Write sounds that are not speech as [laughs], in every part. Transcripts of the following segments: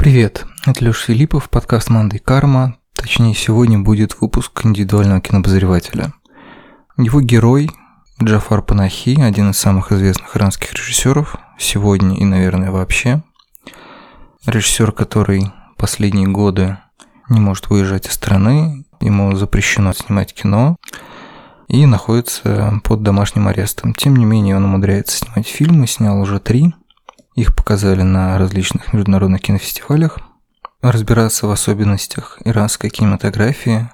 Привет, это Леша Филиппов, подкаст «Манда и карма». Точнее, сегодня будет выпуск индивидуального кинобозревателя. Его герой Джафар Панахи, один из самых известных иранских режиссеров, сегодня и, наверное, вообще. Режиссер, который последние годы не может выезжать из страны, ему запрещено снимать кино и находится под домашним арестом. Тем не менее, он умудряется снимать фильмы, снял уже три – их показали на различных международных кинофестивалях. Разбираться в особенностях иранской кинематографии,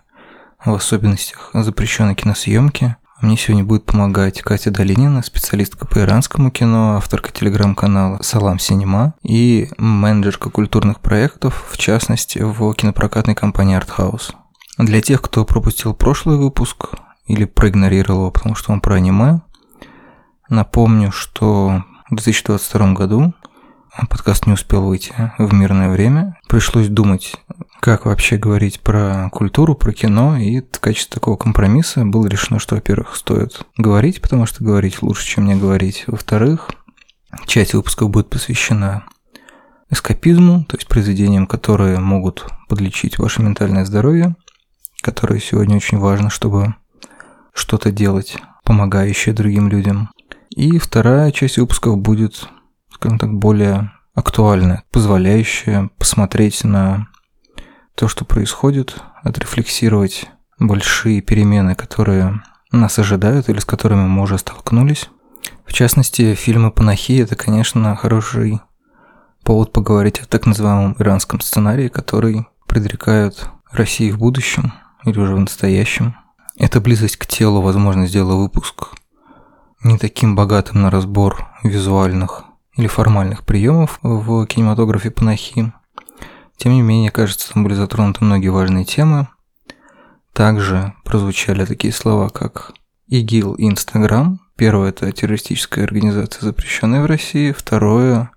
в особенностях запрещенной киносъемки мне сегодня будет помогать Катя Долинина, специалистка по иранскому кино, авторка телеграм-канала «Салам Синема» и менеджерка культурных проектов, в частности, в кинопрокатной компании «Артхаус». Для тех, кто пропустил прошлый выпуск или проигнорировал его, потому что он про аниме, напомню, что в 2022 году подкаст не успел выйти в мирное время. Пришлось думать, как вообще говорить про культуру, про кино, и в качестве такого компромисса было решено, что, во-первых, стоит говорить, потому что говорить лучше, чем не говорить. Во-вторых, часть выпусков будет посвящена эскапизму, то есть произведениям, которые могут подлечить ваше ментальное здоровье, которые сегодня очень важно, чтобы что-то делать, помогающее другим людям. И вторая часть выпусков будет, скажем так, более актуальная, позволяющая посмотреть на то, что происходит, отрефлексировать большие перемены, которые нас ожидают или с которыми мы уже столкнулись. В частности, фильмы Панахи – это, конечно, хороший повод поговорить о так называемом иранском сценарии, который предрекают России в будущем или уже в настоящем. Эта близость к телу, возможно, сделала выпуск не таким богатым на разбор визуальных или формальных приемов в кинематографе Панахи. Тем не менее, кажется, там были затронуты многие важные темы. Также прозвучали такие слова, как ИГИЛ и Инстаграм. Первое – это террористическая организация, запрещенная в России. Второе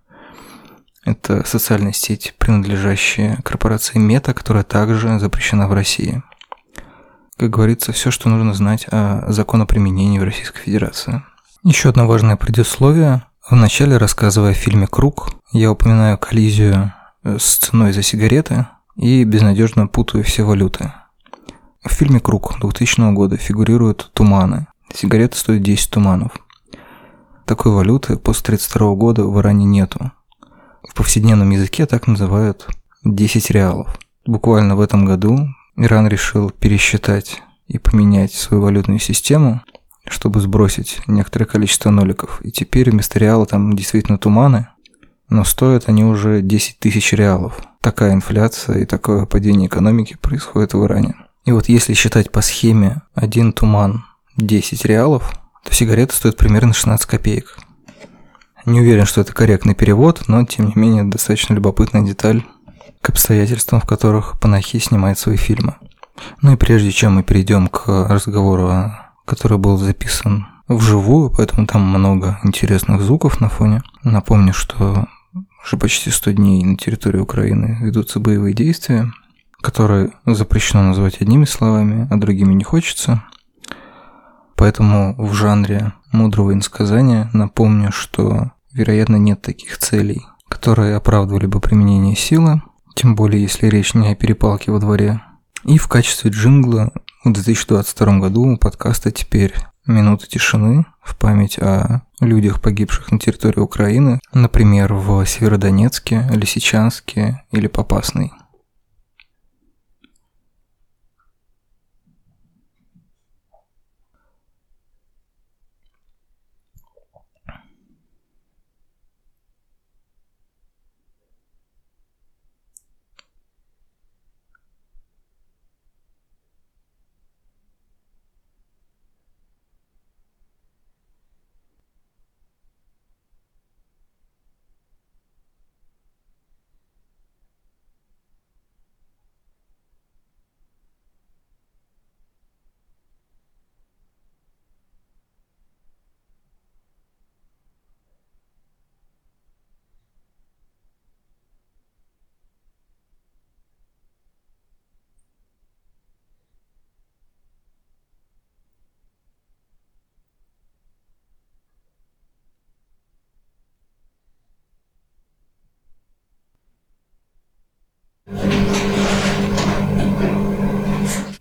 – это социальная сеть, принадлежащая корпорации Мета, которая также запрещена в России. Как говорится, все, что нужно знать о законоприменении в Российской Федерации. Еще одно важное предисловие. В начале, рассказывая о фильме «Круг», я упоминаю коллизию э, с ценой за сигареты и безнадежно путаю все валюты. В фильме «Круг» 2000 года фигурируют туманы. Сигареты стоят 10 туманов. Такой валюты после 1932 года в Иране нету. В повседневном языке так называют 10 реалов. Буквально в этом году Иран решил пересчитать и поменять свою валютную систему – чтобы сбросить некоторое количество ноликов. И теперь вместо реала там действительно туманы, но стоят они уже 10 тысяч реалов. Такая инфляция и такое падение экономики происходит в Иране. И вот если считать по схеме один туман 10 реалов, то сигарета стоит примерно 16 копеек. Не уверен, что это корректный перевод, но тем не менее достаточно любопытная деталь к обстоятельствам, в которых Панахи снимает свои фильмы. Ну и прежде чем мы перейдем к разговору о который был записан вживую, поэтому там много интересных звуков на фоне. Напомню, что уже почти 100 дней на территории Украины ведутся боевые действия, которые запрещено называть одними словами, а другими не хочется. Поэтому в жанре мудрого инсказания напомню, что, вероятно, нет таких целей, которые оправдывали бы применение силы, тем более если речь не о перепалке во дворе. И в качестве джингла в 2022 году у подкаста теперь минута тишины в память о людях, погибших на территории Украины, например, в Северодонецке, Лисичанске или Попасной.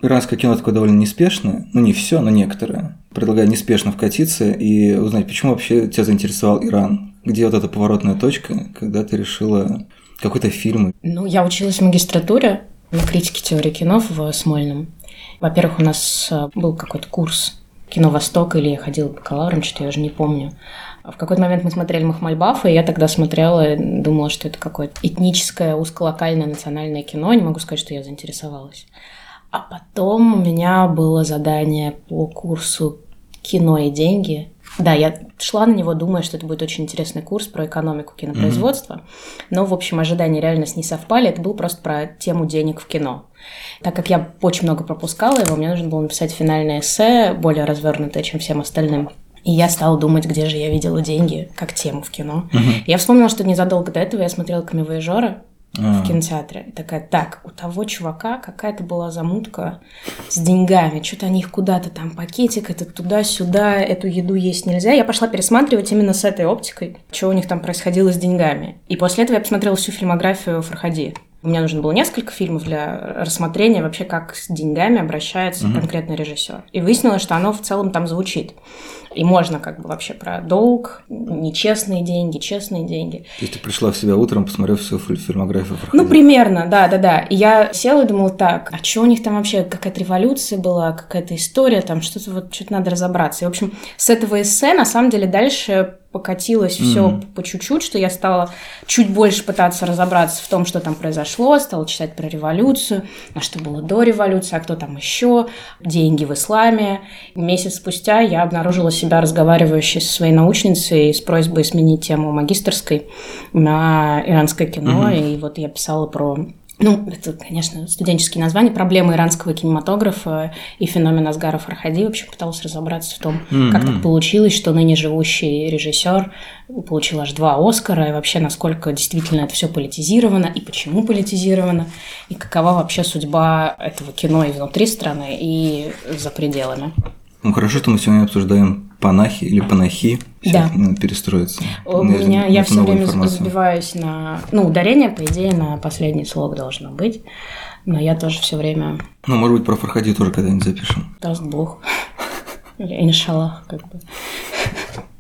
Иранское кино такое довольно неспешное, ну не все, но некоторое. Предлагаю неспешно вкатиться и узнать, почему вообще тебя заинтересовал Иран. Где вот эта поворотная точка, когда ты решила какой-то фильм? Ну, я училась в магистратуре на критике теории кино в Смольном. Во-первых, у нас э, был какой-то курс кино Восток, или я ходила по бакалавром, что я уже не помню. В какой-то момент мы смотрели Махмальбафа, и я тогда смотрела, думала, что это какое-то этническое, узколокальное национальное кино. Не могу сказать, что я заинтересовалась. А потом у меня было задание по курсу «Кино и деньги». Да, я шла на него, думая, что это будет очень интересный курс про экономику кинопроизводства. Mm-hmm. Но, в общем, ожидания реальность не совпали. Это был просто про тему денег в кино. Так как я очень много пропускала его, мне нужно было написать финальное эссе, более развернутое, чем всем остальным. И я стала думать, где же я видела деньги как тему в кино. Угу. Я вспомнила, что незадолго до этого я смотрела «Камевояжера», а. В кинотеатре. И такая, так, у того чувака какая-то была замутка с деньгами. Что-то они их куда-то там, пакетик, это туда-сюда, эту еду есть нельзя. Я пошла пересматривать именно с этой оптикой, что у них там происходило с деньгами. И после этого я посмотрела всю фильмографию Фархади. Мне нужно было несколько фильмов для рассмотрения вообще, как с деньгами обращается угу. конкретный режиссер. И выяснилось, что оно в целом там звучит. И можно как бы вообще про долг, нечестные деньги, честные деньги. То есть ты пришла в себя утром, посмотрев всю фильмографию Ну, примерно, да, да, да. И я села и думала, так, а что у них там вообще, какая-то революция была, какая-то история, там что-то вот, что-то надо разобраться. И, в общем, с этого эссе, на самом деле, дальше покатилось все mm-hmm. по чуть-чуть, что я стала чуть больше пытаться разобраться в том, что там произошло, стала читать про революцию, а что было до революции, а кто там еще, деньги в исламе. Месяц спустя я обнаружила себя разговаривающей со своей научницей с просьбой сменить тему магистрской на иранское кино, mm-hmm. и вот я писала про ну, это, конечно, студенческие названия, проблемы иранского кинематографа и феномен Асгара Фархади. В общем, пыталась разобраться в том, mm-hmm. как так получилось, что ныне живущий режиссер получил аж два Оскара, и вообще, насколько действительно это все политизировано, и почему политизировано, и какова вообще судьба этого кино и внутри страны, и за пределами. Ну, хорошо, что мы сегодня обсуждаем панахи или панахи. Сейчас да. надо перестроиться. У на, меня, я все время информацию. забиваюсь на... Ну, ударение, по идее, на последний слог должно быть. Но я тоже все время... Ну, может быть, про Фархади тоже когда-нибудь запишем. Даст Бог. Иншаллах, как бы.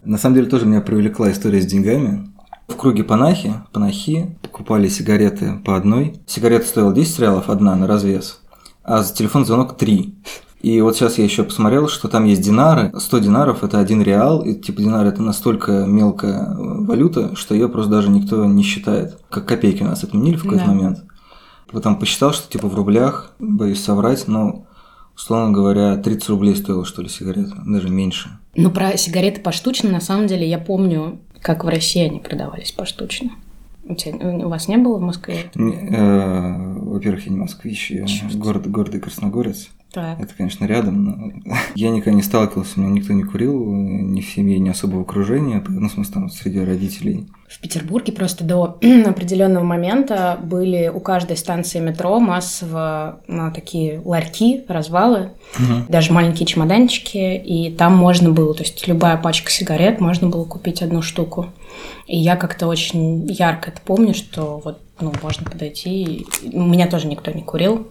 На самом деле, тоже меня привлекла история с деньгами. В Круге Панахи, Панахи, покупали сигареты по одной. Сигарета стоила 10 реалов, одна на развес, а за телефон звонок 3. И вот сейчас я еще посмотрел, что там есть динары. 100 динаров – это один реал. И типа динар – это настолько мелкая валюта, что ее просто даже никто не считает. Как копейки у нас отменили в какой-то да. момент. Потом посчитал, что типа в рублях, боюсь соврать, но условно говоря, 30 рублей стоила, что ли, сигарета, даже меньше. Ну, про сигареты поштучно, на самом деле, я помню, как в России они продавались поштучно. У, тебя, у вас не было в Москве? Э, во-первых, я не москвич, я город, гордый красногорец. Так. Это, конечно, рядом, но [laughs] я никогда не сталкивался, у меня никто не курил, ни в семье, ни особо в окружении, ну, в смысле, там, среди родителей. В Петербурге просто до [clears throat] определенного момента были у каждой станции метро массово ну, такие ларьки, развалы, угу. даже маленькие чемоданчики, и там можно было, то есть любая пачка сигарет, можно было купить одну штуку. И я как-то очень ярко это помню, что вот ну, можно подойти. У меня тоже никто не курил,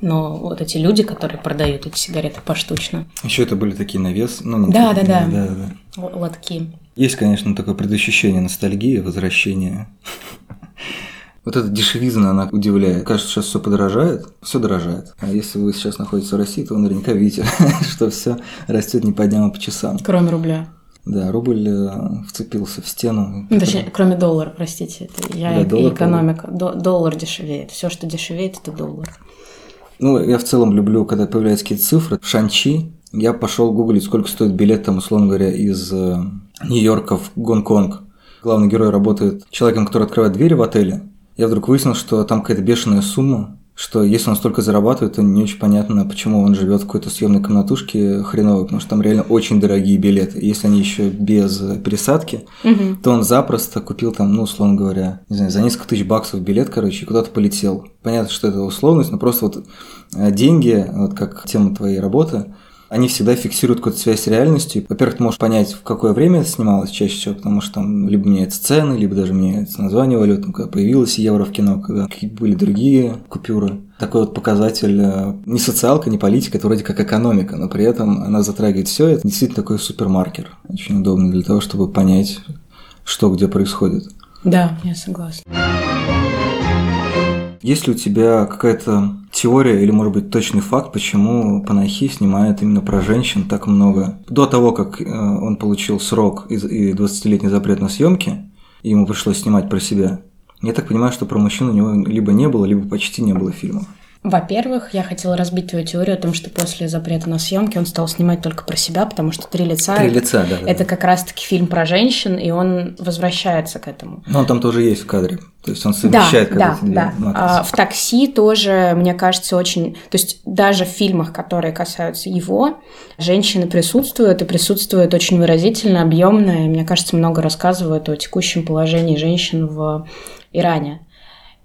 но вот эти люди, которые продают эти сигареты поштучно. Еще это были такие навес. Ну, да, да, да, да, да. Лотки. Есть, конечно, такое предощущение ностальгии, возвращения. [laughs] Вот эта дешевизна, она удивляет. Кажется, сейчас все подорожает, все дорожает. А если вы сейчас находитесь в России, то вы наверняка видите, [laughs] что все растет не по дням, а по часам. Кроме рубля. Да, рубль э, вцепился в стену. Ну, точнее, кроме доллара, простите. Это я да, и экономика. Доллар дешевеет. Все, что дешевеет, это доллар. Ну, я в целом люблю, когда появляются какие-то цифры. В Шанчи я пошел гуглить, сколько стоит билет, там, условно говоря, из э, Нью-Йорка в Гонконг. Главный герой работает человеком, который открывает двери в отеле. Я вдруг выяснил, что там какая-то бешеная сумма что если он столько зарабатывает, то не очень понятно, почему он живет в какой-то съемной комнатушке хреновой, потому что там реально очень дорогие билеты. Если они еще без пересадки, угу. то он запросто купил там, ну, условно говоря, не знаю, за несколько тысяч баксов билет, короче, и куда-то полетел. Понятно, что это условность, но просто вот э, деньги, вот как тема твоей работы, они всегда фиксируют какую-то связь с реальностью. Во-первых, ты можешь понять, в какое время это снималось чаще всего, потому что там либо меняются цены, либо даже меняется название валют, когда появилось евро в кино, когда были другие купюры. Такой вот показатель э, не социалка, не политика, это вроде как экономика, но при этом она затрагивает все. Это действительно такой супермаркер. Очень удобно для того, чтобы понять, что где происходит. Да, я согласна. Есть ли у тебя какая-то теория или, может быть, точный факт, почему Панахи снимает именно про женщин так много? До того, как э, он получил срок и 20-летний запрет на съемки, ему пришлось снимать про себя, я так понимаю, что про мужчин у него либо не было, либо почти не было фильмов. Во-первых, я хотела разбить твою теорию о том, что после запрета на съемки он стал снимать только про себя, потому что «Три лица» Три лица, да, это да. как раз-таки фильм про женщин, и он возвращается к этому. Но он там тоже есть в кадре. То есть он совмещает да, да, да. А, в такси тоже, мне кажется, очень... То есть даже в фильмах, которые касаются его, женщины присутствуют, и присутствуют очень выразительно, объемно, и, мне кажется, много рассказывают о текущем положении женщин в Иране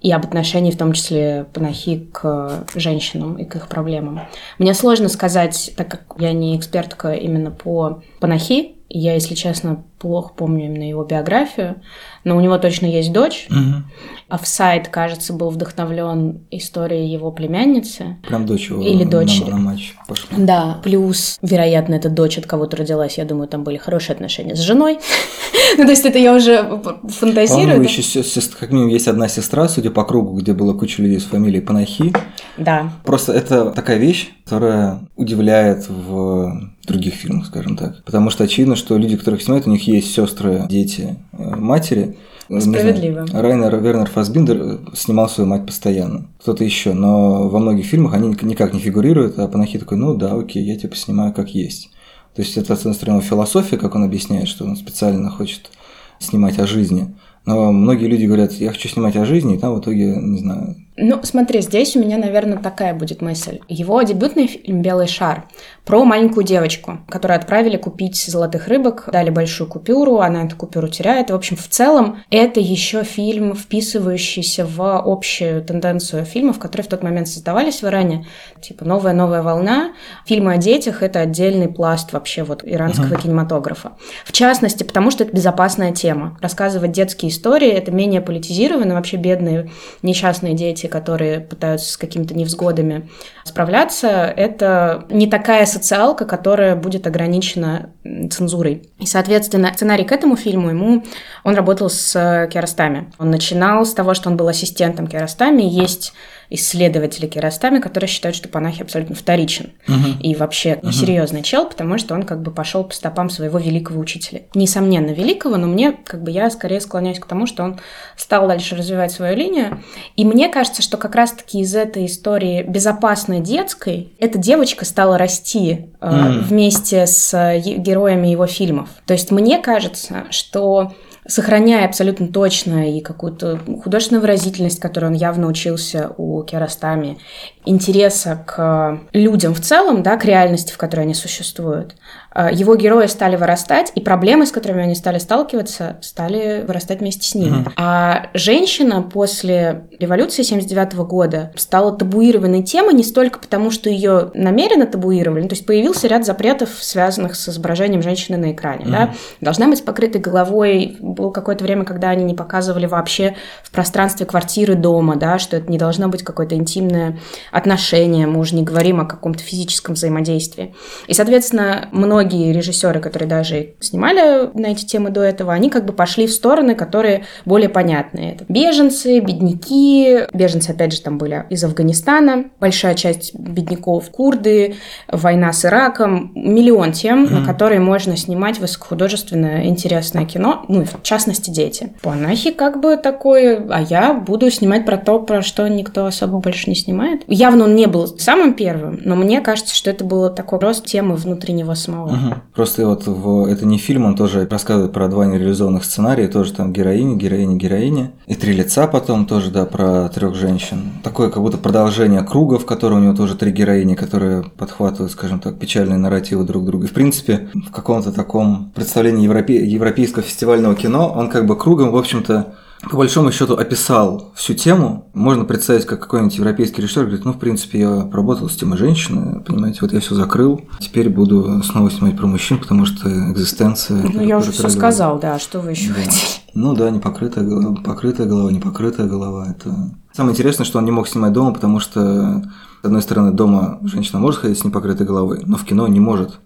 и об отношении, в том числе панахи к женщинам и к их проблемам. Мне сложно сказать, так как я не экспертка именно по панахи, я, если честно, плохо помню именно его биографию, но у него точно есть дочь. Угу. А в сайт, кажется, был вдохновлен историей его племянницы. Прям дочь его Или. На, на матч пошла. Да, плюс, вероятно, эта дочь от кого-то родилась. Я думаю, там были хорошие отношения с женой. [laughs] ну, то есть это я уже фантазирую. еще, как минимум, есть одна сестра, судя по кругу, где была куча людей с фамилией Панахи. Да. Просто это такая вещь, которая удивляет в других фильмах, скажем так. Потому что очевидно, что люди, которых снимают, у них есть сестры, дети, э, матери. Справедливо. Знаю, Райнер Вернер Фасбиндер э, снимал свою мать постоянно. Кто-то еще, но во многих фильмах они никак не фигурируют, а Панахи такой, ну да, окей, я типа снимаю как есть. То есть это, с одной стороны, философия, как он объясняет, что он специально хочет снимать о жизни. Но многие люди говорят, я хочу снимать о жизни, и там в итоге, не знаю, ну, смотри, здесь у меня, наверное, такая будет мысль. Его дебютный фильм «Белый шар» про маленькую девочку, которую отправили купить золотых рыбок, дали большую купюру, она эту купюру теряет. В общем, в целом, это еще фильм, вписывающийся в общую тенденцию фильмов, которые в тот момент создавались в Иране. Типа «Новая-новая волна». Фильмы о детях — это отдельный пласт вообще вот иранского uh-huh. кинематографа. В частности, потому что это безопасная тема. Рассказывать детские истории — это менее политизированно, вообще бедные несчастные дети дети, которые пытаются с какими-то невзгодами справляться, это не такая социалка, которая будет ограничена цензурой. И, соответственно, сценарий к этому фильму ему он работал с Керастами. Он начинал с того, что он был ассистентом Керастами. Есть исследователи Керастами, которые считают, что Панахи абсолютно вторичен. Угу. И вообще угу. серьезный чел, потому что он как бы пошел по стопам своего великого учителя. Несомненно, великого, но мне, как бы, я скорее склоняюсь к тому, что он стал дальше развивать свою линию. И мне кажется, что как раз-таки из этой истории безопасной детской эта девочка стала расти э, вместе с э, героями его фильмов. То есть мне кажется, что сохраняя абсолютно точно и какую-то художественную выразительность, которую он явно учился у Керастами, интереса к людям в целом, да, к реальности, в которой они существуют, его герои стали вырастать, и проблемы, с которыми они стали сталкиваться, стали вырастать вместе с ними. Mm-hmm. А женщина после революции 79 года стала табуированной темой не столько потому, что ее намеренно табуировали, ну, то есть появился ряд запретов, связанных с изображением женщины на экране. Mm-hmm. Да? Должна быть покрытой головой. Было какое-то время, когда они не показывали вообще в пространстве квартиры дома, да, что это не должно быть какое-то интимное отношения, мы уже не говорим о каком-то физическом взаимодействии. И, соответственно, многие режиссеры, которые даже снимали на эти темы до этого, они как бы пошли в стороны, которые более понятные. Это беженцы, бедняки. Беженцы, опять же, там были из Афганистана. Большая часть бедняков курды, война с Ираком. Миллион тем, mm-hmm. на которые можно снимать высокохудожественное интересное кино, ну и в частности дети. Панахи как бы такое, а я буду снимать про то, про что никто особо больше не снимает. Явно он не был самым первым, но мне кажется, что это было такой рост темы внутри него самого. Угу. Просто вот в, это не фильм, он тоже рассказывает про два нереализованных сценария, тоже там героини, героини, героини. И три лица потом тоже, да, про трех женщин. Такое как будто продолжение круга, в котором у него тоже три героини, которые подхватывают, скажем так, печальные нарративы друг друга. И в принципе, в каком-то таком представлении европе... европейского фестивального кино он как бы кругом, в общем-то, по большому счету описал всю тему. Можно представить, как какой-нибудь европейский режиссер говорит, ну, в принципе, я поработал с темой женщины, понимаете, вот я все закрыл, теперь буду снова снимать про мужчин, потому что экзистенция... Ну, я уже все сказал, да, что вы еще да. хотели? Ну да, непокрытая голова, покрытая голова, непокрытая голова, это... Самое интересное, что он не мог снимать дома, потому что, с одной стороны, дома женщина может ходить с непокрытой головой, но в кино не может.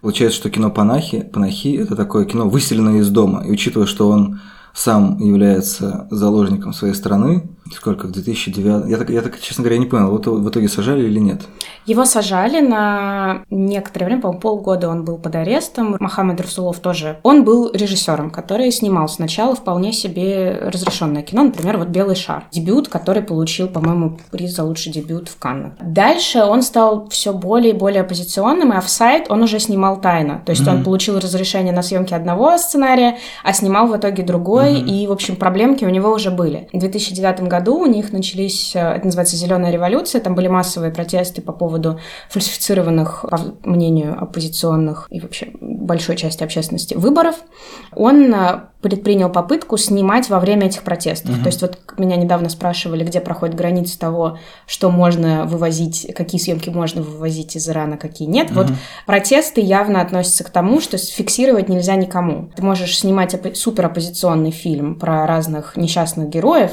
Получается, что кино Панахи, Панахи – это такое кино, выселенное из дома. И учитывая, что он сам является заложником своей страны, сколько, в 2009... Я так, я так честно говоря, не понял, вот в итоге сажали или нет? Его сажали на некоторое время, по-моему, полгода он был под арестом. Мохаммед Расулов тоже. Он был режиссером, который снимал сначала вполне себе разрешенное кино, например, вот «Белый шар». Дебют, который получил, по-моему, приз за лучший дебют в Каннах. Дальше он стал все более и более оппозиционным, и офсайд он уже снимал тайно. То есть mm-hmm. он получил разрешение на съемки одного сценария, а снимал в итоге другой, mm-hmm. и, в общем, проблемки у него уже были. В 2009 году году у них начались, э, это называется «Зеленая революция», там были массовые протесты по поводу фальсифицированных, по мнению оппозиционных и вообще большой части общественности, выборов. Он э, предпринял попытку снимать во время этих протестов. Угу. То есть вот меня недавно спрашивали, где проходит граница того, что можно вывозить, какие съемки можно вывозить из Ирана, какие нет. Угу. Вот протесты явно относятся к тому, что фиксировать нельзя никому. Ты можешь снимать супер оппозиционный фильм про разных несчастных героев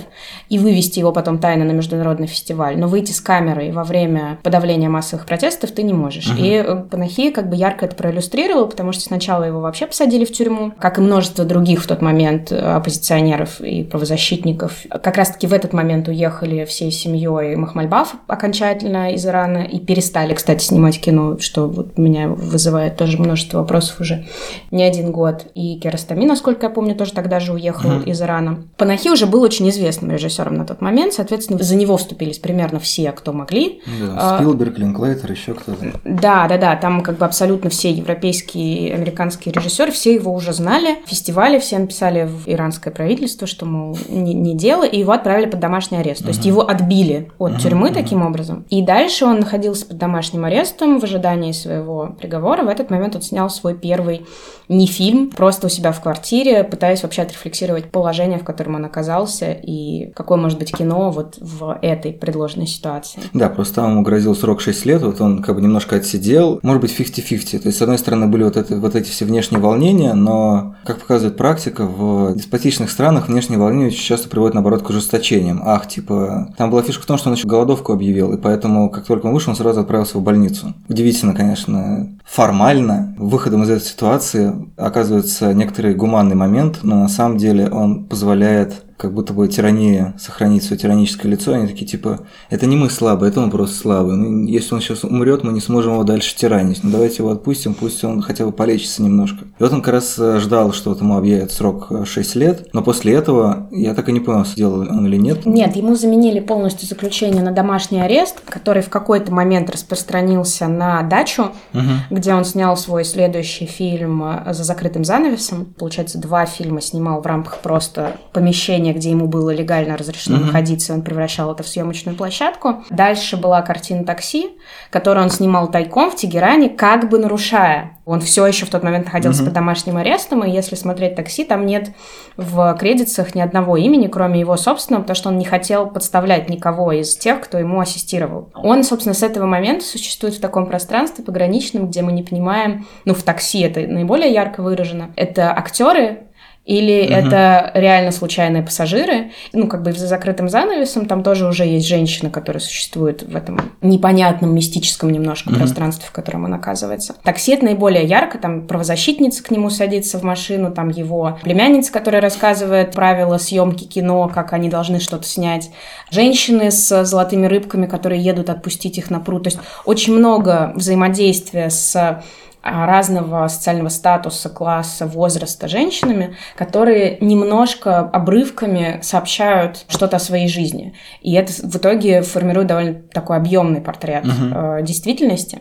и вывести его потом тайно на международный фестиваль, но выйти с камерой во время подавления массовых протестов ты не можешь. Угу. И э, Панахи как бы ярко это проиллюстрировал, потому что сначала его вообще посадили в тюрьму, как и множество других в тот момент оппозиционеров и правозащитников. Как раз-таки в этот момент уехали всей семьей Махмальбаф окончательно из Ирана и перестали, кстати, снимать кино, что вот меня вызывает тоже множество вопросов уже не один год. И Керастами, насколько я помню, тоже тогда же уехал mm-hmm. из Ирана. Панахи уже был очень известным режиссером на тот момент, соответственно, за него вступились примерно все, кто могли. Да, Спилберг, Линклейтер, еще кто-то. Да, да, да, там как бы абсолютно все европейские, американские режиссеры, все его уже знали, фестивали все написали в иранское правительство, что, мол, не, не дело, и его отправили под домашний арест. То есть его отбили от тюрьмы таким образом. И дальше он находился под домашним арестом в ожидании своего приговора. В этот момент он снял свой первый не фильм, просто у себя в квартире, пытаясь вообще отрефлексировать положение, в котором он оказался, и какое может быть кино вот в этой предложенной ситуации. Да, просто ему грозил срок 6 лет, вот он как бы немножко отсидел, может быть 50-50. То есть, с одной стороны, были вот, это, вот эти все внешние волнения, но, как показывает практика, в деспотичных странах внешние волнения часто приводят, наоборот, к ужесточениям. Ах, типа, там была фишка в том, что он еще голодовку объявил, и поэтому, как только он вышел, он сразу отправился в больницу. Удивительно, конечно, формально выходом из этой ситуации оказывается некоторый гуманный момент, но на самом деле он позволяет как будто бы тирания сохранить свое тираническое лицо, они такие типа, это не мы слабые, это он просто слабый. Ну, если он сейчас умрет, мы не сможем его дальше тиранить. Ну давайте его отпустим, пусть он хотя бы полечится немножко. И вот он как раз э, ждал, что вот ему объявят срок 6 э, лет, но после этого я так и не понял, сделал он или нет. Нет, ему заменили полностью заключение на домашний арест, который в какой-то момент распространился на дачу, угу. где он снял свой следующий фильм э, за закрытым занавесом. Получается, два фильма снимал в рамках просто помещения помещение, где ему было легально разрешено mm-hmm. находиться, он превращал это в съемочную площадку. Дальше была картина «Такси», которую он снимал тайком в Тегеране, как бы нарушая. Он все еще в тот момент находился mm-hmm. под домашним арестом, и если смотреть «Такси», там нет в кредитах ни одного имени, кроме его собственного, потому что он не хотел подставлять никого из тех, кто ему ассистировал. Он, собственно, с этого момента существует в таком пространстве пограничном, где мы не понимаем, ну, в «Такси» это наиболее ярко выражено. Это актеры, или угу. это реально случайные пассажиры. Ну, как бы за закрытым занавесом там тоже уже есть женщина, которая существует в этом непонятном, мистическом немножко угу. пространстве, в котором он оказывается. Такси это наиболее ярко, там правозащитница к нему садится в машину, там его племянница, которая рассказывает правила съемки кино, как они должны что-то снять. Женщины с золотыми рыбками, которые едут отпустить их на пруд. То есть очень много взаимодействия с разного социального статуса, класса, возраста женщинами, которые немножко обрывками сообщают что-то о своей жизни. И это в итоге формирует довольно такой объемный портрет uh-huh. действительности.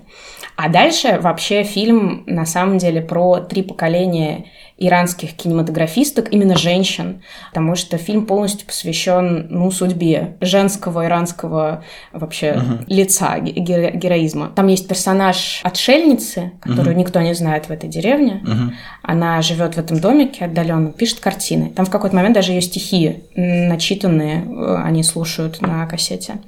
А дальше вообще фильм на самом деле про три поколения иранских кинематографисток, именно женщин, потому что фильм полностью посвящен ну, судьбе женского иранского вообще uh-huh. лица, героизма. Там есть персонаж отшельницы, которую uh-huh. никто не знает в этой деревне. Uh-huh. Она живет в этом домике отдаленно, пишет картины. Там в какой-то момент даже ее стихи начитанные, э, они слушают на кассете.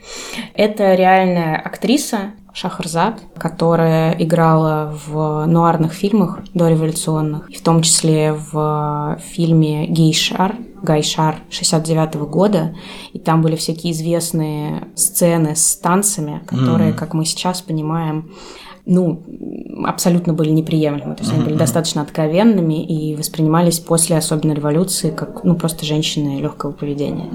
Это реальная актриса, Шахарзад, которая играла в нуарных фильмах дореволюционных, в том числе в фильме «Гейшар», Гайшар 69 -го года, и там были всякие известные сцены с танцами, которые, mm-hmm. как мы сейчас понимаем, ну, абсолютно были неприемлемы. То есть они были достаточно откровенными и воспринимались после особенно революции как, ну, просто женщины легкого поведения.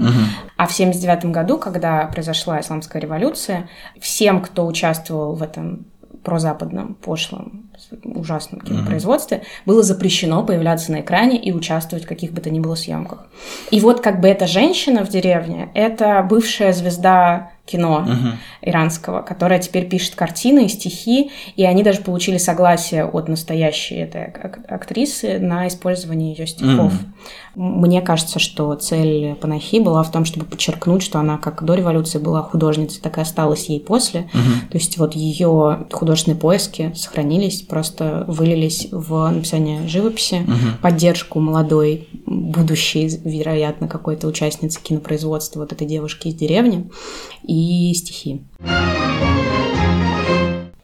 А в 79 году, когда произошла исламская революция, всем, кто участвовал в этом прозападном, пошлом, ужасном кинопроизводстве, mm-hmm. было запрещено появляться на экране и участвовать в каких бы то ни было съемках. И вот как бы эта женщина в деревне, это бывшая звезда кино угу. иранского, которая теперь пишет картины и стихи, и они даже получили согласие от настоящей этой актрисы на использование ее стихов. Угу. Мне кажется, что цель Панахи была в том, чтобы подчеркнуть, что она как до революции была художницей, так и осталась ей после. Угу. То есть вот ее художественные поиски сохранились, просто вылились в написание живописи, угу. поддержку молодой, будущей, вероятно, какой-то участницы кинопроизводства вот этой девушки из деревни. И и стихи.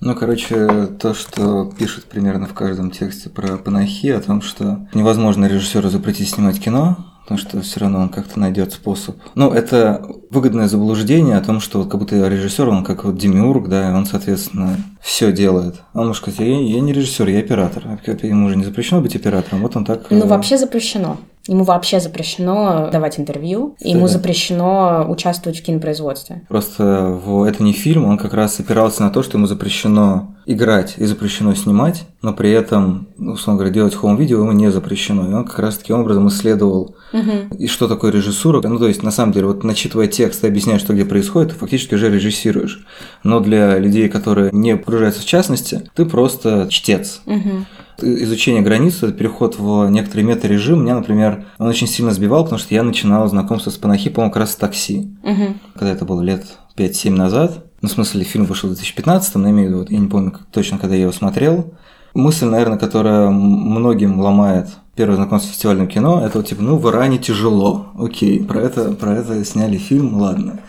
Ну, короче, то, что пишут примерно в каждом тексте про панахи, о том, что невозможно режиссеру запретить снимать кино, потому что все равно он как-то найдет способ. Ну, это выгодное заблуждение о том, что вот как будто режиссер, он как вот демиург, да, и он, соответственно, все делает. Он может сказать, я, я не режиссер, я оператор. Ему же не запрещено быть оператором, вот он так... Ну, э, вообще запрещено. Ему вообще запрещено давать интервью, Кстати. ему запрещено участвовать в кинопроизводстве. Просто в, это не фильм, он как раз опирался на то, что ему запрещено играть и запрещено снимать, но при этом, условно говоря, делать хоум-видео ему не запрещено. И он как раз таким образом исследовал, угу. и что такое режиссура. Ну, то есть, на самом деле, вот начитывая текст и объясняя, что где происходит, ты фактически уже режиссируешь. Но для людей, которые не погружаются в частности, ты просто чтец. Угу изучение границ, это переход в некоторый мета-режим, меня, например, он очень сильно сбивал, потому что я начинал знакомство с Панахи, по-моему, как раз с такси. Угу. Когда это было лет 5-7 назад. Ну, в смысле, фильм вышел в 2015, но имею в виду, я не помню точно, когда я его смотрел. Мысль, наверное, которая многим ломает первое знакомство с фестивальным кино, это вот типа, ну, в Иране тяжело, окей, про это, про это сняли фильм, ладно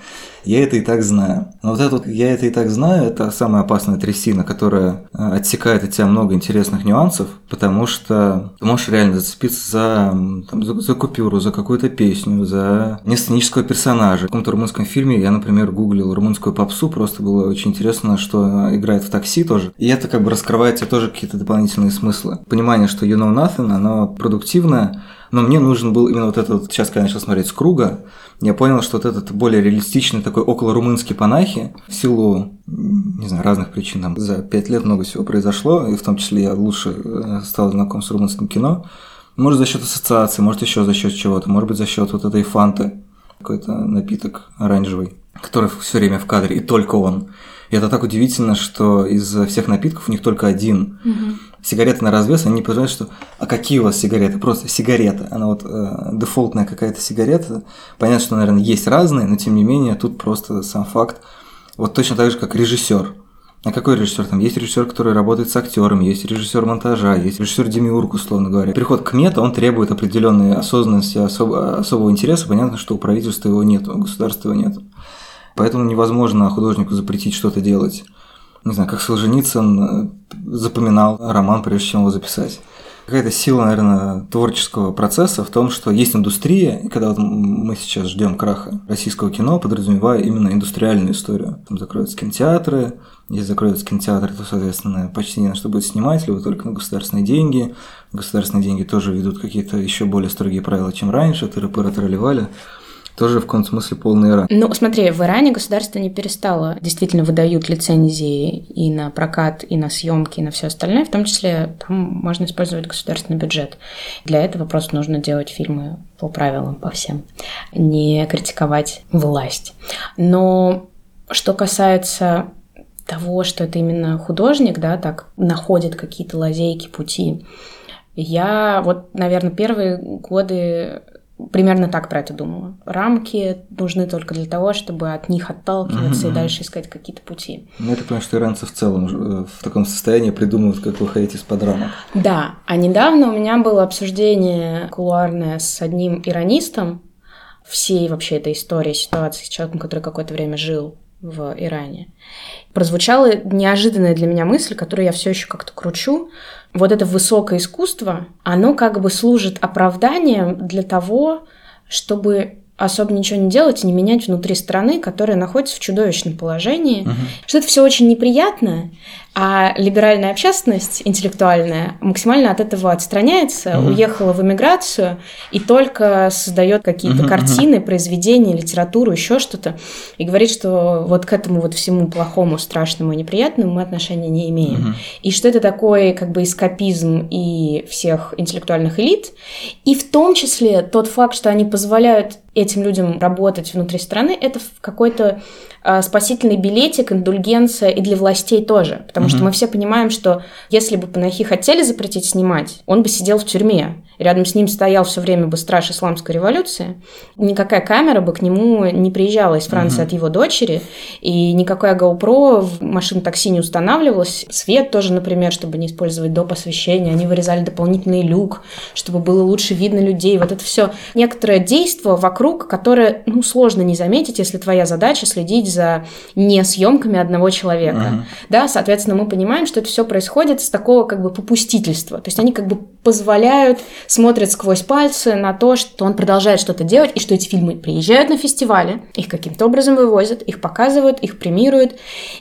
я это и так знаю. Но вот это «я это и так знаю» – это самая опасная трясина, которая э, отсекает от тебя много интересных нюансов, потому что ты можешь реально зацепиться за, там, за, за купюру, за какую-то песню, за несценического персонажа. В каком-то румынском фильме я, например, гуглил румынскую попсу, просто было очень интересно, что играет в такси тоже. И это как бы раскрывает тебе тоже какие-то дополнительные смыслы. Понимание, что You Know Nothing, оно продуктивное, но мне нужен был именно вот этот, сейчас, начал смотреть с круга, я понял, что вот этот более реалистичный такой около румынский панахи, в силу, не знаю, разных причин, там за пять лет много всего произошло, и в том числе я лучше э, стал знаком с румынским кино, может за счет ассоциации, может еще за счет чего-то, может быть за счет вот этой фанты, какой-то напиток оранжевый, который все время в кадре, и только он. И это так удивительно, что из всех напитков у них только один. Угу. Сигареты на развес, они не понимают, что «а какие у вас сигареты?» Просто сигарета. Она вот э, дефолтная какая-то сигарета. Понятно, что, наверное, есть разные, но тем не менее тут просто сам факт. Вот точно так же, как режиссер. А какой режиссер там? Есть режиссер, который работает с актером, есть режиссер монтажа, есть режиссер демиург, условно говоря. Приход к мета, он требует определенной осознанности, особо, особого интереса. Понятно, что у правительства его нет, у государства его нет. Поэтому невозможно художнику запретить что-то делать. Не знаю, как Солженицын э, запоминал роман, прежде чем его записать. Какая-то сила, наверное, творческого процесса в том, что есть индустрия, и когда вот мы сейчас ждем краха российского кино, подразумевая именно индустриальную историю. Там закроются кинотеатры, если закроются кинотеатры, то, соответственно, почти не на что будет снимать, либо только на государственные деньги. Государственные деньги тоже ведут какие-то еще более строгие правила, чем раньше, тыры-пыры тролливали тоже в каком-то смысле полный Иран. Ну, смотри, в Иране государство не перестало. Действительно выдают лицензии и на прокат, и на съемки, и на все остальное. В том числе там можно использовать государственный бюджет. Для этого просто нужно делать фильмы по правилам, по всем. Не критиковать власть. Но что касается того, что это именно художник, да, так находит какие-то лазейки, пути. Я вот, наверное, первые годы примерно так про это думала. Рамки нужны только для того, чтобы от них отталкиваться Мгм, и дальше искать какие-то пути. Ну, я так понимаю, что иранцы в целом э, в таком состоянии придумывают, как выходить из-под рамок. Да, а недавно у меня было обсуждение кулуарное с одним иранистом всей вообще этой истории, ситуации с человеком, который какое-то время жил в Иране. Прозвучала неожиданная для меня мысль, которую я все еще как-то кручу. Вот это высокое искусство, оно как бы служит оправданием для того, чтобы особо ничего не делать и не менять внутри страны, которая находится в чудовищном положении, что это все очень неприятно, а либеральная общественность интеллектуальная максимально от этого отстраняется, Мгм. уехала в эмиграцию и только создает какие-то мгм. картины, произведения, литературу, еще что-то, и говорит, что вот к этому вот всему плохому, страшному и неприятному мы отношения не имеем. Мгм. И что это такой как бы эскапизм и всех интеллектуальных элит, и в том числе тот факт, что они позволяют этим людям работать внутри страны, это в какой-то спасительный билетик, индульгенция и для властей тоже. Потому что Мгм. мы все понимаем, что если бы Панахи хотели запретить снимать, он бы сидел в тюрьме. Рядом с ним стоял все время бы страж исламской революции. Никакая камера бы к нему не приезжала из Франции Мгм. от его дочери, и никакая GoPro в машину такси не устанавливалась. Свет тоже, например, чтобы не использовать доп. освещения. Они вырезали дополнительный люк, чтобы было лучше видно людей. Вот это все некоторое действие вокруг, которое ну, сложно не заметить, если твоя задача следить за не съемками одного человека. Мгм. Да, соответственно, мы понимаем, что это все происходит с такого как бы попустительства. То есть они как бы позволяют, смотрят сквозь пальцы на то, что он продолжает что-то делать, и что эти фильмы приезжают на фестивали, их каким-то образом вывозят, их показывают, их премируют.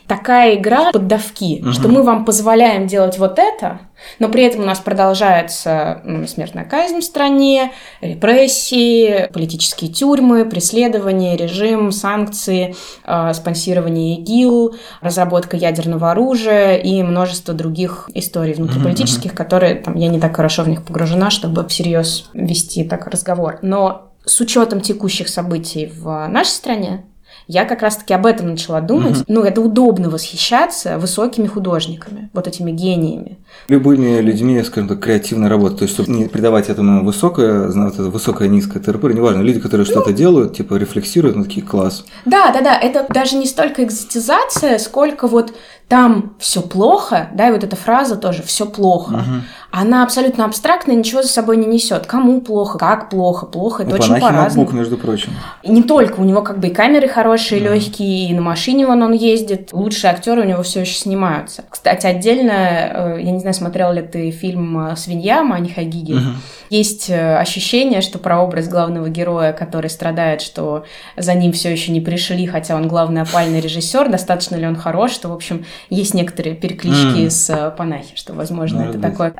Такая игра поддавки, Мгм. что мы вам позволяем делать вот это, но при этом у нас продолжается м, смертная казнь в стране, репрессии, политические тюрьмы, преследования, режим, санкции, э, спонсирование ИГИЛ, разработка ядерного оружия и множество других историй внутриполитических, которые там, я не так хорошо в них погружена, чтобы всерьез вести так разговор. Но с учетом текущих событий в нашей стране, я как раз-таки об этом начала думать. Мгм. Ну, это удобно восхищаться высокими художниками, вот этими гениями. Любыми людьми, скажем так, креативной работы. То есть, чтобы не придавать этому высокое, вот это высокое, низкое терпур, неважно, люди, которые что-то делают, типа рефлексируют, ну такие класс. Да, да, да, это даже не столько экзотизация, сколько вот там все плохо, да, и вот эта фраза тоже все плохо. Мгм. Она абсолютно абстрактная, ничего за собой не несет. Кому плохо, как плохо, плохо, это Ну, очень по-разному. MacBook, между прочим. И не только, у него как бы и камеры хорошие, Мгм. легкие, и на машине вон он ездит. Лучшие актеры у него все еще снимаются. Кстати, отдельно, э, я не знаю, смотрел ли ты фильм э, «Свинья» Мани Хагиги. Мгм. Есть э, ощущение, что прообраз главного героя, который страдает, что за ним все еще не пришли, хотя он главный опальный режиссер, достаточно ли он хорош, что, в общем, есть некоторые переклички М. с э, Панахи, что, возможно, Может это быть. такой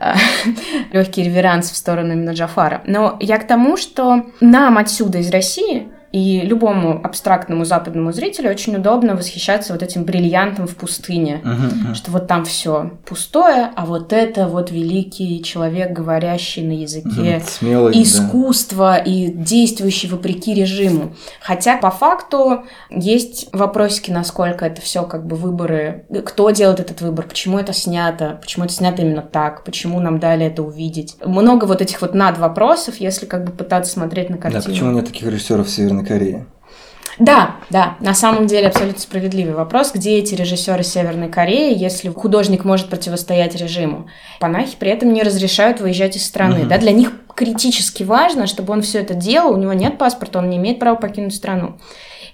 [laughs] легкий реверанс в сторону именно Джафара. Но я к тому, что нам отсюда из России и любому абстрактному западному зрителю очень удобно восхищаться вот этим бриллиантом в пустыне. Мгм. Мгм. Что вот там все пустое, а вот это вот великий человек, говорящий на языке Мгм. Смелый, да. искусство и действующий вопреки режиму. Хотя по факту есть вопросики, насколько это все как бы выборы, кто делает этот выбор, почему это снято, почему это снято именно так, почему нам дали это увидеть. Много вот этих вот над вопросов, если как бы пытаться смотреть на Да, картину. почему нет таких режиссеров в Северной Корее? Да, да, на самом деле абсолютно справедливый вопрос, где эти режиссеры Северной Кореи, если художник может противостоять режиму. Панахи при этом не разрешают выезжать из страны. Мгм. Да, для них критически важно, чтобы он все это делал, у него нет паспорта, он не имеет права покинуть страну.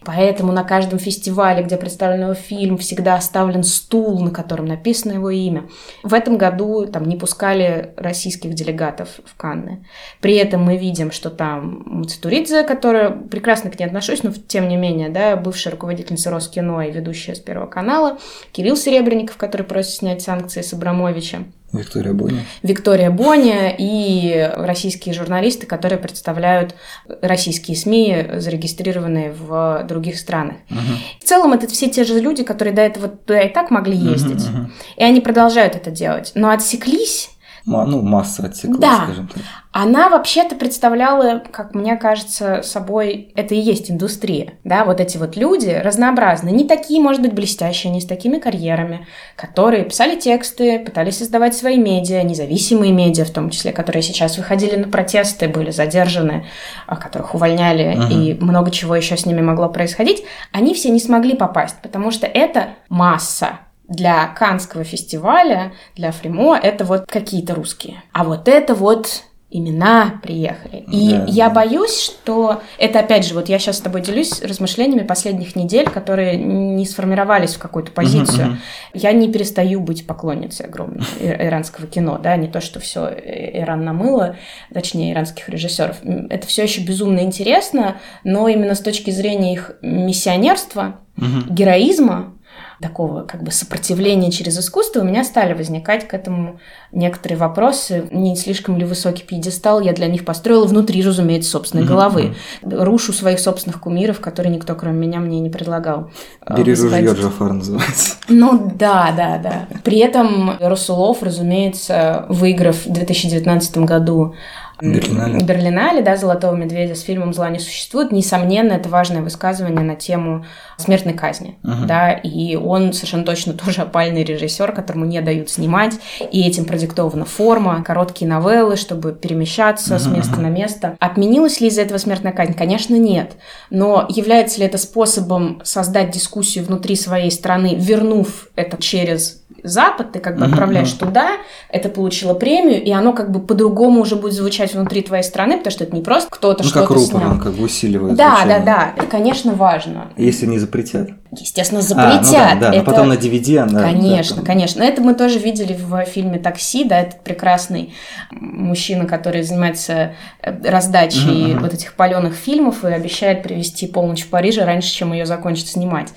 Поэтому на каждом фестивале, где представлен его фильм, всегда оставлен стул, на котором написано его имя. В этом году там не пускали российских делегатов в Канны. При этом мы видим, что там Мацатуридзе, которая прекрасно к ней отношусь, но тем не менее, да, бывшая руководительница Роскино и ведущая с Первого канала, Кирилл Серебренников, который просит снять санкции с Абрамовича, Виктория Боня. Виктория Боня и российские журналисты, которые представляют российские СМИ, зарегистрированные в других странах. Мгм. В целом, это все те же люди, которые до этого туда и так могли ездить. Мгм, мгм. И они продолжают это делать. Но отсеклись ну, масса отсекла, да. скажем так. Она вообще-то представляла, как мне кажется, собой, это и есть индустрия, да, вот эти вот люди разнообразные, не такие, может быть, блестящие, не с такими карьерами, которые писали тексты, пытались создавать свои медиа, независимые медиа, в том числе, которые сейчас выходили на протесты, были задержаны, а, которых увольняли, uh-huh. и много чего еще с ними могло происходить, они все не смогли попасть, потому что это масса, для Канского фестиваля, для Фримо, это вот какие-то русские. А вот это вот имена приехали. И да. я боюсь, что это опять же, вот я сейчас с тобой делюсь размышлениями последних недель, которые не сформировались в какую-то позицию. Uh-huh, uh-huh. Я не перестаю быть поклонницей огромной иранского кино, да, не то, что все Иран намыло, точнее иранских режиссеров. Это все еще безумно интересно, но именно с точки зрения их миссионерства, uh-huh. героизма, такого как бы сопротивления через искусство, у меня стали возникать к этому некоторые вопросы. Не слишком ли высокий пьедестал я для них построила внутри, разумеется, собственной головы. Рушу своих собственных кумиров, которые никто, кроме меня, мне не предлагал. Э, Бери ружье, Джафар называется. Ну да, да, да. При этом Расулов, разумеется, выиграв в 2019 году Берлинале. Берлинале, да, «Золотого медведя» с фильмом «Зла не существует». Несомненно, это важное высказывание на тему смертной казни, uh-huh. да, и он совершенно точно тоже опальный режиссер, которому не дают снимать, и этим продиктована форма, короткие новеллы, чтобы перемещаться uh-huh. с места на место. Отменилась ли из-за этого смертная казнь? Конечно, нет. Но является ли это способом создать дискуссию внутри своей страны, вернув это через Запад, ты как бы отправляешь uh-huh. туда, это получило премию, и оно как бы по-другому уже будет звучать внутри твоей страны, потому что это не просто кто-то ну, что-то как рупор, снял. он как бы усиливает Да, звучание. да, да, это, конечно, важно. Если не запретят. Естественно, запретят. А, ну да, да, это... но потом на DVD она... Конечно, да, конечно. Это мы тоже видели в фильме «Такси», да, этот прекрасный мужчина, который занимается э, раздачей uh-huh. вот этих паленых фильмов и обещает привезти «Полночь в Париже» раньше, чем ее закончат снимать.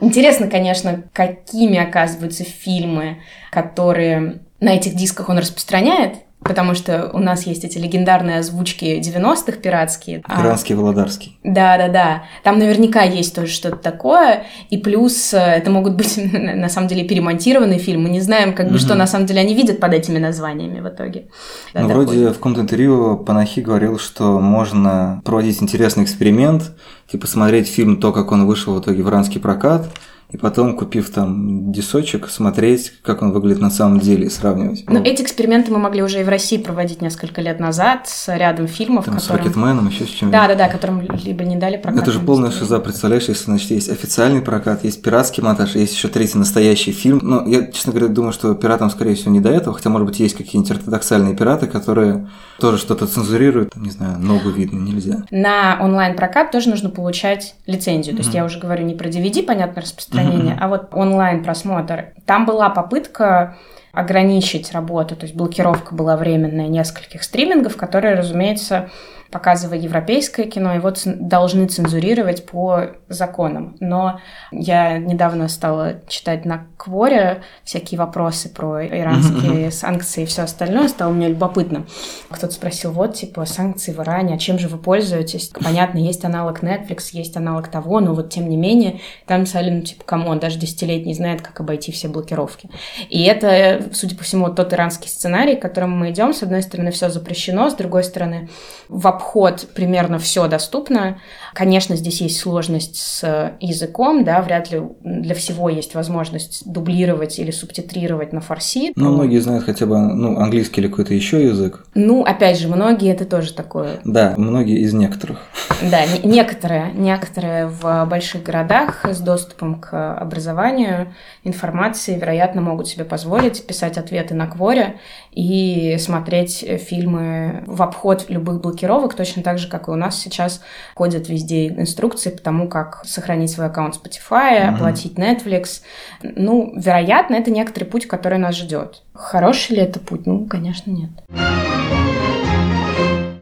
Интересно, конечно, какими оказываются фильмы, которые на этих дисках он распространяет, потому что у нас есть эти легендарные озвучки 90-х пиратские. Иранский, а... Володарский. Да-да-да. Там наверняка есть тоже что-то такое. И плюс э, это могут быть, [laughs] на самом деле, перемонтированные фильмы. Мы не знаем, как бы, угу. что на самом деле они видят под этими названиями в итоге. Ну, вроде в каком-то интервью Панахи говорил, что можно проводить интересный эксперимент, типа смотреть фильм то, как он вышел в итоге в иранский прокат, и потом, купив там дисочек, смотреть, как он выглядит на самом деле и сравнивать. Ну, эти эксперименты мы могли уже и в России проводить несколько лет назад с рядом фильмов, там, которым... С Рокетменом, еще с чем Да, да, да, которым либо не дали прокат. Это же полная шиза, представляешь, если, значит, есть официальный прокат, есть пиратский монтаж, есть еще третий настоящий фильм. Но я, честно говоря, думаю, что пиратам, скорее всего, не до этого, хотя, может быть, есть какие-нибудь ортодоксальные пираты, которые тоже что-то цензурируют, не знаю, ногу видно нельзя. На онлайн-прокат тоже нужно получать лицензию. Mm-hmm. То есть я уже говорю не про DVD, понятно, распространение, mm-hmm. а вот онлайн-просмотр. Там была попытка ограничить работу, то есть блокировка была временная нескольких стримингов, которые, разумеется, показывая европейское кино, его должны цензурировать по законам. Но я недавно стала читать на Кворе всякие вопросы про иранские санкции и все остальное, стало мне любопытно. Кто-то спросил, вот, типа, санкции в Иране, а чем же вы пользуетесь? Понятно, есть аналог Netflix, есть аналог того, но вот тем не менее, там писали, ну, типа, кому он даже десятилетний знает, как обойти все блокировки. И это, судя по всему, тот иранский сценарий, к которому мы идем. С одной стороны, все запрещено, с другой стороны, в обход примерно все доступно. Конечно, здесь есть сложность с языком, да, вряд ли для всего есть возможность дублировать или субтитрировать на фарси. Ну, многие знают хотя бы ну, английский или какой-то еще язык. Ну, опять же, многие это тоже такое. Да, многие из некоторых. Да, некоторые, некоторые в больших городах с доступом к образованию, информации, вероятно, могут себе позволить писать ответы на кворе и смотреть фильмы в обход любых блокировок, точно так же, как и у нас сейчас ходят везде инструкции по тому, как сохранить свой аккаунт Spotify, оплатить Netflix. Ну, вероятно, это некоторый путь, который нас ждет. Хороший ли это путь? Ну, конечно, нет.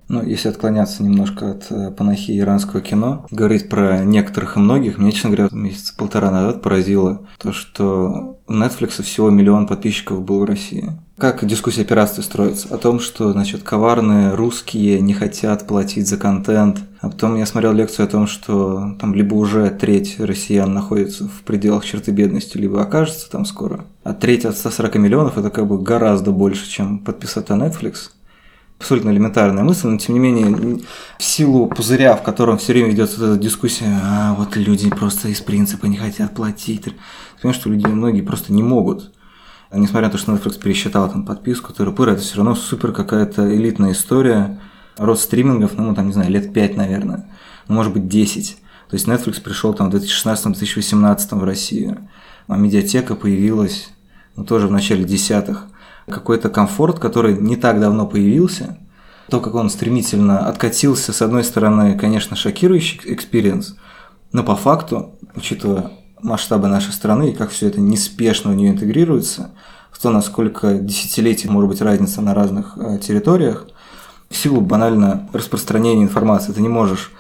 ну, если отклоняться немножко от э, панахи иранского кино, говорить про некоторых и многих, мне, честно говоря, месяца полтора назад поразило то, что у Netflix всего миллион подписчиков был в России. Как дискуссия о пиратстве строится? О том, что, значит, коварные русские не хотят платить за контент. А потом я смотрел лекцию о том, что там либо уже треть россиян находится в пределах черты бедности, либо окажется там скоро. А треть от 140 миллионов – это как бы гораздо больше, чем подписаться на Netflix абсолютно элементарная мысль, но тем не менее, в силу пузыря, в котором все время ведется вот эта дискуссия, а вот люди просто из принципа не хотят платить. Понимаешь, что люди многие просто не могут. Несмотря на то, что Netflix пересчитал там подписку, тыры это все равно супер какая-то элитная история. Рост стримингов, ну, там, не знаю, лет 5, наверное, ну, может быть, 10. То есть Netflix пришел там в 2016-2018 в Россию, а Амедиатека появилась ну, тоже в начале десятых какой-то комфорт, который не так давно появился, то, как он стремительно откатился, с одной стороны, конечно, шокирующий experience, но по факту, учитывая масштабы нашей страны и как все это неспешно в нее интегрируется, в то, насколько десятилетий может быть разница на разных э, территориях, в силу банально распространения информации ты не можешь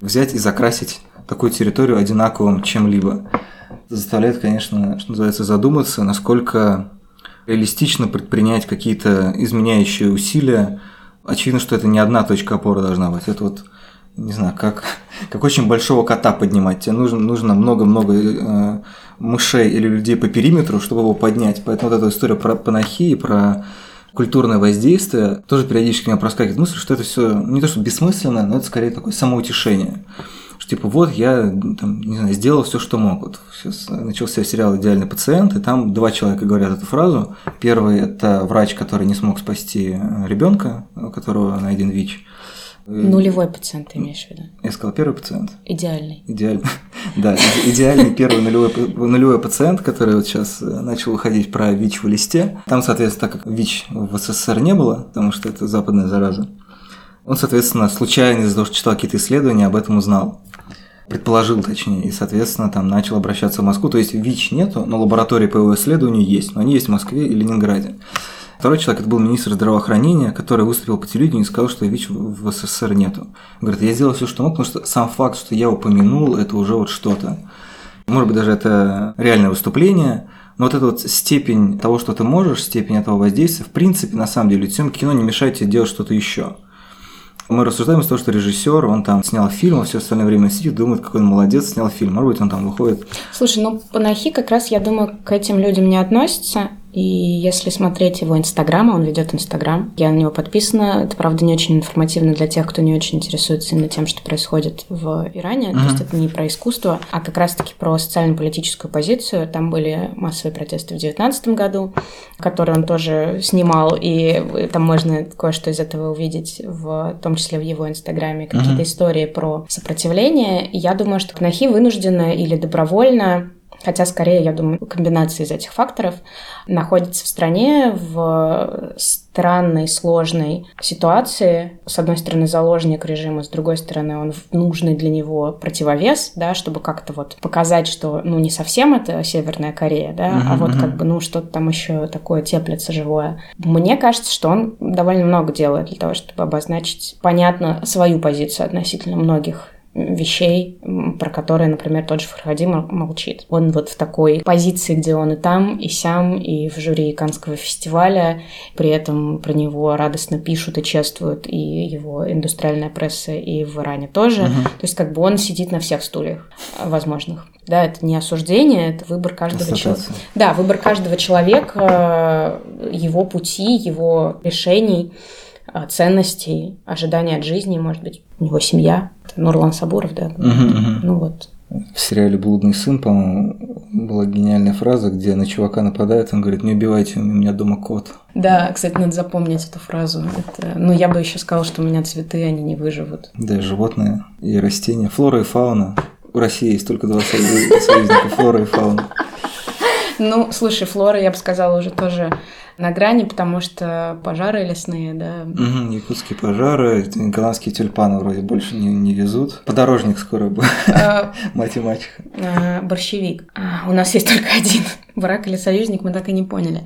взять и закрасить такую территорию одинаковым чем-либо. Заставляет, конечно, что называется, задуматься, насколько реалистично предпринять какие-то изменяющие усилия. Очевидно, что это не одна точка опоры должна быть. Это вот, не знаю, как, [laughs] как очень большого кота поднимать. Тебе нужно, нужно много-много э, мышей или людей по периметру, чтобы его поднять. Поэтому вот эта история про панахи и про культурное воздействие, тоже периодически меня проскакивает мысль, что это все не то, что бессмысленно, но это скорее такое самоутешение что типа вот я там, не знаю, сделал все, что мог. Вот сейчас начался сериал «Идеальный пациент», и там два человека говорят эту фразу. Первый – это врач, который не смог спасти э, ребенка, у которого найден ВИЧ. Нулевой пациент, ты имеешь в виду? Я сказал первый пациент. Идеальный. Идеальный. [laughs] Да, идеальный первый нулевой, нулевой пациент, который вот сейчас э, начал выходить про ВИЧ в листе. Там, соответственно, так как ВИЧ в СССР не было, потому что это западная зараза, он, соответственно, случайно из-за того, что читал какие-то исследования, об этом узнал предположил точнее, и, соответственно, там начал обращаться в Москву. То есть ВИЧ нету, но лаборатории по его исследованию есть, но они есть в Москве и Ленинграде. Второй человек, это был министр здравоохранения, который выступил по телевидению и сказал, что ВИЧ в СССР нету. Говорит, я сделал все, что мог, потому что сам факт, что я упомянул, это уже вот что-то. Может быть, даже это реальное выступление, но вот эта вот степень того, что ты можешь, степень этого воздействия, в принципе, на самом деле, съемки кино не мешает тебе делать что-то еще. Мы рассуждаем из того, что режиссер, он там снял фильм, а все остальное время сидит, думает, какой он молодец, снял фильм. Может быть, он там выходит. Слушай, ну Панахи как раз, я думаю, к этим людям не относится. И если смотреть его инстаграм, он ведет инстаграм, я на него подписана. Это, правда, не очень информативно для тех, кто не очень интересуется именно тем, что происходит в Иране. Mm-hmm. То есть это не про искусство, а как раз-таки про социально-политическую позицию. Там были массовые протесты в 2019 году, которые он тоже снимал, и там можно кое-что из этого увидеть, в том числе в его инстаграме, какие-то mm-hmm. истории про сопротивление. Я думаю, что Кнахи вынуждена или добровольно хотя скорее, я думаю, комбинация из этих факторов, находится в стране в странной, сложной ситуации. С одной стороны, заложник режима, с другой стороны, он нужный для него противовес, да, чтобы как-то вот показать, что, ну, не совсем это Северная Корея, да, uh-huh, а вот как бы, ну, что-то там еще такое теплится живое. Мне кажется, что он довольно много делает для того, чтобы обозначить, понятно, свою позицию относительно многих вещей, про которые, например, тот же Фархади молчит. Он вот в такой позиции, где он и там, и сям, и в жюри Канского фестиваля, при этом про него радостно пишут и чествуют и его индустриальная пресса, и в Иране тоже. Uh-huh. То есть как бы он сидит на всех стульях возможных. Да, это не осуждение, это выбор каждого человека. Да, выбор каждого человека, его пути, его решений. А, ценностей, ожиданий от жизни, может быть, у него семья. Это Нурлан Сабуров, да? Угу, угу. Ну вот. В сериале «Блудный сын», по-моему, была гениальная фраза, где на чувака нападает, он говорит, не убивайте, у меня дома кот. Да, кстати, надо запомнить эту фразу. Это... Ну, я бы еще сказала, что у меня цветы, они не выживут. Да, животные и растения, флора и фауна. У России есть только два [laughs] союзника, флора и фауна. Ну, слушай, флора, я бы сказала, уже тоже на грани, потому что пожары лесные, да. Угу, якутские пожары, голландские тюльпаны вроде больше не, не везут. Подорожник скоро. А, Мать и мачеха. Борщевик. А, у нас есть только один. [laughs] Враг или союзник, мы так и не поняли.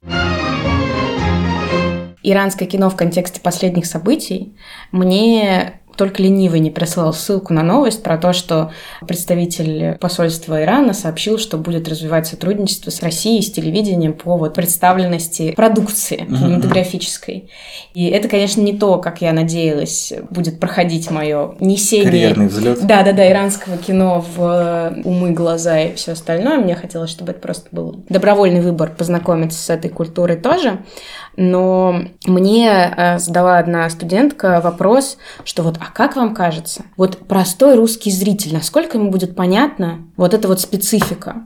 иранское кино в контексте последних событий, мне только ленивый не прислал ссылку на новость про то, что представитель посольства Ирана сообщил, что будет развивать сотрудничество с Россией, с телевидением по вот представленности продукции кинематографической. И это, конечно, не то, как я надеялась, будет проходить мое несение... Карьерный взлет. Да-да-да, иранского кино в умы, глаза и все остальное. Мне хотелось, чтобы это просто был добровольный выбор познакомиться с этой культурой тоже. Но мне э, задала одна студентка вопрос, что вот, а как вам кажется, вот простой русский зритель, насколько ему будет понятна вот эта вот специфика?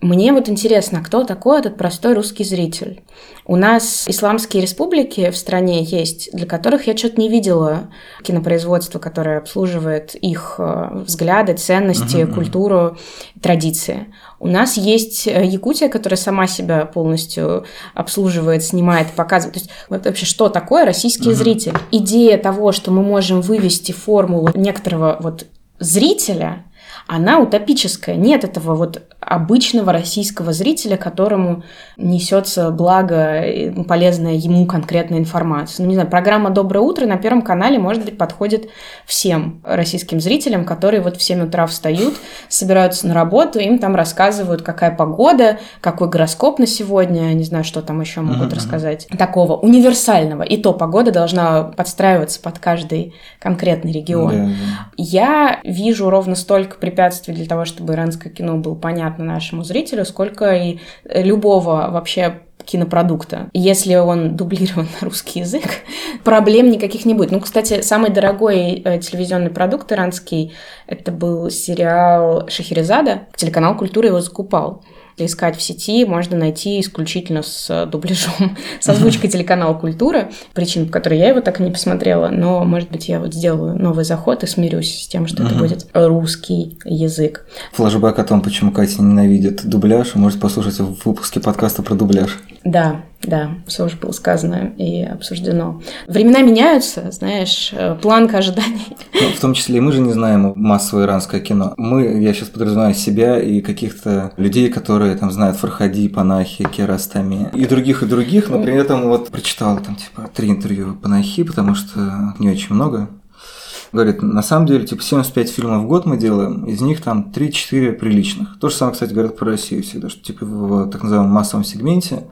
Мне вот интересно, кто такой этот простой русский зритель? У нас исламские республики в стране есть, для которых я что-то не видела кинопроизводство, которое обслуживает их э, взгляды, ценности, uh-huh, культуру, традиции. У нас есть э, Якутия, которая сама себя полностью обслуживает, снимает, показывает. То есть вот вообще что такое российский uh-huh. зритель? Идея того, что мы можем вывести формулу некоторого вот зрителя, она утопическая. Нет этого вот обычного российского зрителя, которому несется благо, полезная ему конкретная информация. Ну, не знаю, программа «Доброе утро» на Первом канале, может быть, подходит всем российским зрителям, которые вот в 7 утра встают, собираются на работу, им там рассказывают, какая погода, какой гороскоп на сегодня, не знаю, что там еще могут uh-huh. рассказать. Такого универсального. И то погода должна подстраиваться под каждый конкретный регион. Uh-huh. Я вижу ровно столько препятствий для того, чтобы иранское кино было понятно понятно нашему зрителю, сколько и любого вообще кинопродукта. Если он дублирован на русский язык, [laughs] проблем никаких не будет. Ну, кстати, самый дорогой э, телевизионный продукт иранский это был сериал Шахерезада. Телеканал «Культура» его закупал искать в сети, можно найти исключительно с э, дубляжом, [laughs] с озвучкой телеканала «Культура». Причин, по которой я его так и не посмотрела, но, может быть, я вот сделаю новый заход и смирюсь с тем, что это будет русский язык. Флэшбэк о том, почему Катя ненавидит дубляж, можете послушать в выпуске подкаста про дубляж. Да, да, все уже было сказано и обсуждено. Времена меняются, знаешь, э, планка ожиданий. Ну, в том числе и мы же не знаем массовое иранское кино. Мы, я сейчас подразумеваю себя и каких-то людей, которые там знают Фархади, Панахи, Керастами и других, и других, но при этом вот прочитал там типа три интервью Панахи, потому что не очень много. Говорит, на самом деле, типа 75 фильмов в год мы делаем, из них там 3-4 приличных. То же самое, кстати, говорят про Россию всегда, что типа в так называемом массовом сегменте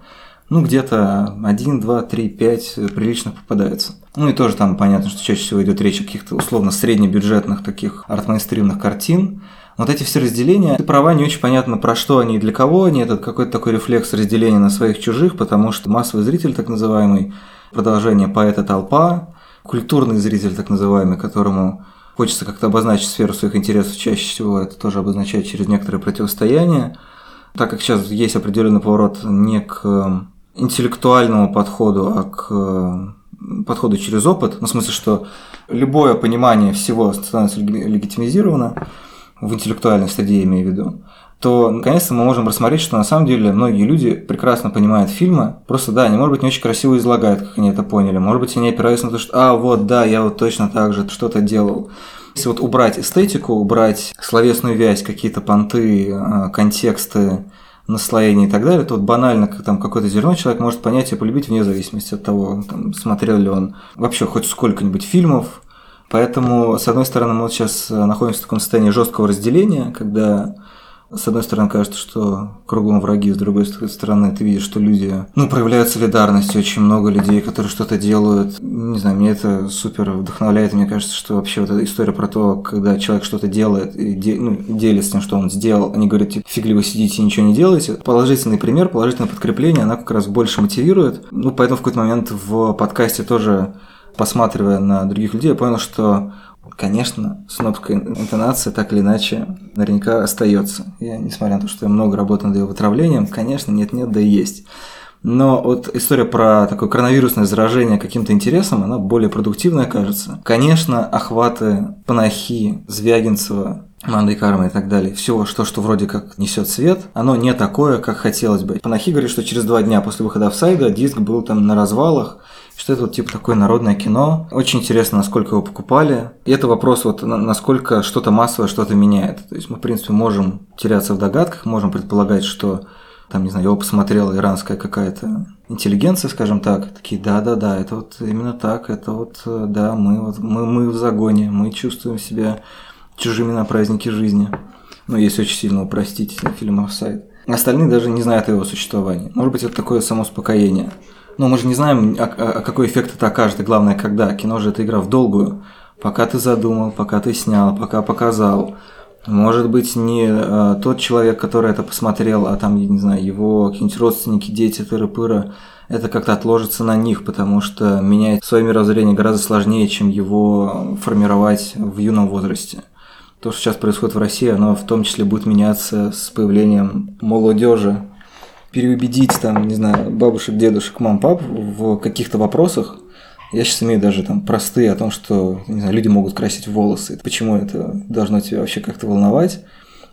ну, где-то 1, 2, 3, 5 прилично попадается. Ну и тоже там понятно, что чаще всего идет речь о каких-то условно среднебюджетных таких арт-мейнстримных картин. Вот эти все разделения, ты права, не очень понятно, про что они и для кого они. Это какой-то такой рефлекс разделения на своих чужих, потому что массовый зритель, так называемый, продолжение поэта толпа, культурный зритель, так называемый, которому хочется как-то обозначить сферу своих интересов, чаще всего это тоже обозначает через некоторое противостояние. Так как сейчас есть определенный поворот не к интеллектуальному подходу, а к э, подходу через опыт, ну, в смысле, что любое понимание всего становится легитимизировано, в интеллектуальной стадии имею в виду, то наконец-то мы можем рассмотреть, что на самом деле многие люди прекрасно понимают фильмы, просто да, они, может быть, не очень красиво излагают, как они это поняли, может быть, они опираются на то, что «а, вот, да, я вот точно так же что-то делал». Если вот убрать эстетику, убрать словесную вязь, какие-то понты, э, контексты, наслоение и так далее, то вот банально как там какое-то зерно человек может понять и полюбить вне зависимости от того, там, смотрел ли он вообще хоть сколько-нибудь фильмов. Поэтому, с одной стороны, мы вот сейчас находимся в таком состоянии жесткого разделения, когда с одной стороны, кажется, что кругом враги, с другой стороны, ты видишь, что люди, ну, проявляют солидарность, очень много людей, которые что-то делают. Не знаю, мне это супер вдохновляет, мне кажется, что вообще вот эта история про то, когда человек что-то делает и де, ну, делится тем, что он сделал, они говорят, типа, фиг ли вы сидите и ничего не делаете. Положительный пример, положительное подкрепление, она как раз больше мотивирует. Ну, поэтому в какой-то момент в подкасте тоже посматривая на других людей, я понял, что Конечно, снобская интонация так или иначе наверняка остается. Я, несмотря на то, что я много работаю над ее вытравлением, конечно, нет-нет, да и есть. Но вот история про такое коронавирусное заражение каким-то интересом, она более продуктивная, кажется. Конечно, охваты Панахи, Звягинцева, Манды Карма и так далее. Все, что, что вроде как несет свет, оно не такое, как хотелось бы. Панахи говорит, что через два дня после выхода в сайда диск был там на развалах, что это вот типа такое народное кино. Очень интересно, насколько его покупали. И это вопрос вот насколько что-то массовое что-то меняет. То есть мы, в принципе, можем теряться в догадках, можем предполагать, что там, не знаю, его посмотрела иранская какая-то интеллигенция, скажем так, такие, да-да-да, это вот именно так, это вот, э, да, мы, вот, мы, мы в загоне, мы чувствуем себя чужими на празднике жизни. Ну, если очень сильно упростить фильм «Офсайд». Остальные даже не знают о его существовании. Может быть, это такое самоуспокоение. Но мы же не знаем, а, а какой эффект это окажет, и главное, когда. Кино же это игра в долгую. Пока ты задумал, пока ты снял, пока показал. Может быть, не а, тот человек, который это посмотрел, а там, я не знаю, его какие-нибудь родственники, дети, тыры-пыры, это как-то отложится на них, потому что менять свое мировоззрение гораздо сложнее, чем его формировать в юном возрасте то, что сейчас происходит в России, оно в том числе будет меняться с появлением молодежи. Переубедить там, не знаю, бабушек, дедушек, мам, пап в каких-то вопросах. Я сейчас имею даже там простые о том, что не знаю, люди могут красить волосы. Почему это должно тебя вообще как-то волновать?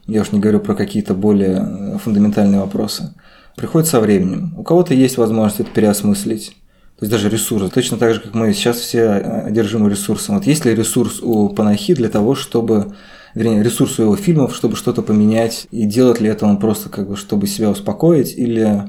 Я уж не говорю про какие-то более фундаментальные вопросы. Приходит со временем. У кого-то есть возможность это переосмыслить. То есть даже ресурсы. Точно так же, как мы сейчас все одержимы ресурсом. Вот есть ли ресурс у Панахи для того, чтобы вернее, ресурс у его фильмов, чтобы что-то поменять, и делает ли это он просто как бы, чтобы себя успокоить, или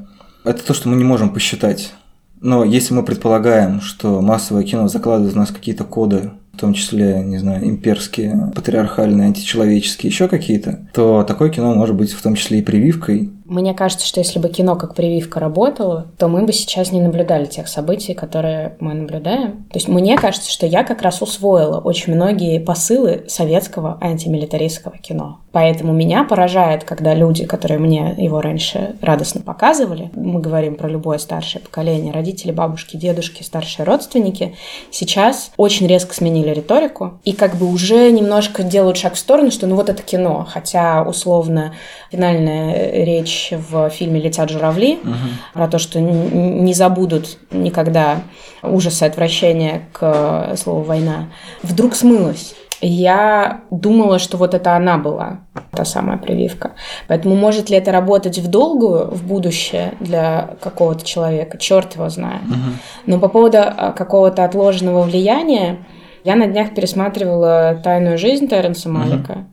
это то, что мы не можем посчитать. Но если мы предполагаем, что массовое кино закладывает в нас какие-то коды, в том числе, не знаю, имперские, патриархальные, античеловеческие, еще какие-то, то такое кино может быть в том числе и прививкой мне кажется, что если бы кино как прививка работало, то мы бы сейчас не наблюдали тех событий, которые мы наблюдаем. То есть мне кажется, что я как раз усвоила очень многие посылы советского антимилитаристского кино. Поэтому меня поражает, когда люди, которые мне его раньше радостно показывали, мы говорим про любое старшее поколение, родители, бабушки, дедушки, старшие родственники, сейчас очень резко сменили риторику и как бы уже немножко делают шаг в сторону, что ну вот это кино, хотя условно финальная речь речь в фильме «Летят журавли», угу. про то, что не забудут никогда ужасы отвращения к слову «война», вдруг смылась. Я думала, что вот это она была, та самая прививка. Поэтому может ли это работать в долгую, в будущее для какого-то человека? Черт его знает. Угу. Но по поводу а, какого-то отложенного влияния, я на днях пересматривала «Тайную жизнь» Терренса Малика. Угу.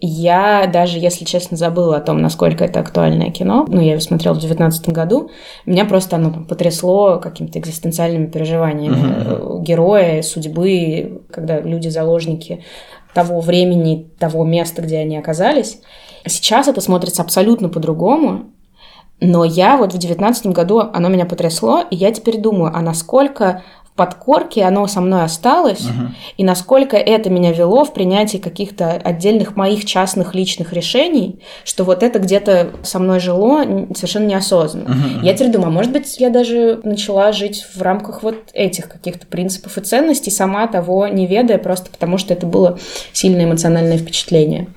Я даже, если честно, забыла о том, насколько это актуальное кино. Ну, я его смотрела в 2019 году. Меня просто оно там, потрясло какими-то экзистенциальными переживаниями uh-huh. героя, судьбы, когда люди-заложники того времени, того места, где они оказались. Сейчас это смотрится абсолютно по-другому. Но я вот в девятнадцатом году оно меня потрясло, и я теперь думаю, а насколько подкорке оно со мной осталось, угу. и насколько это меня вело в принятии каких-то отдельных моих частных личных решений, что вот это где-то со мной жило совершенно неосознанно. Угу. Я теперь думаю, а может быть, я даже начала жить в рамках вот этих каких-то принципов и ценностей, сама того не ведая, просто потому что это было сильное эмоциональное впечатление.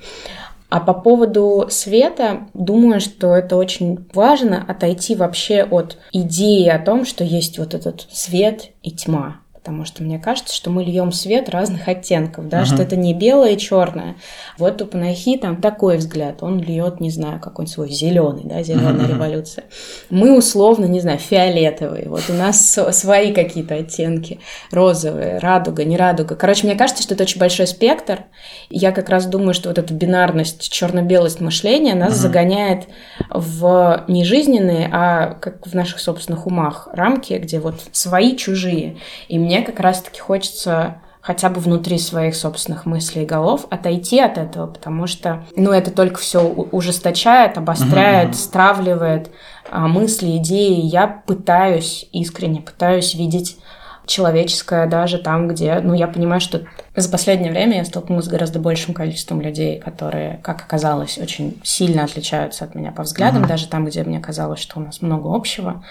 А по поводу света, думаю, что это очень важно отойти вообще от идеи о том, что есть вот этот свет и тьма потому что мне кажется, что мы льем свет разных оттенков, да, uh-huh. что это не белое и черное. Вот у Панахи там такой взгляд, он льет, не знаю, какой-нибудь свой зеленый, да, зеленая uh-huh. революция. Мы условно, не знаю, фиолетовые. Вот у нас свои какие-то оттенки, розовые, радуга, не радуга. Короче, мне кажется, что это очень большой спектр. Я как раз думаю, что вот эта бинарность, черно-белость мышления нас uh-huh. загоняет в не жизненные, а как в наших собственных умах рамки, где вот свои, чужие. И мне мне как раз-таки хочется хотя бы внутри своих собственных мыслей и голов отойти от этого, потому что, ну, это только все ужесточает, обостряет, mm-hmm. стравливает а, мысли, идеи. Я пытаюсь, искренне пытаюсь видеть человеческое даже там, где, ну, я понимаю, что за последнее время я столкнулась с гораздо большим количеством людей, которые, как оказалось, очень сильно отличаются от меня по взглядам, mm-hmm. даже там, где мне казалось, что у нас много общего.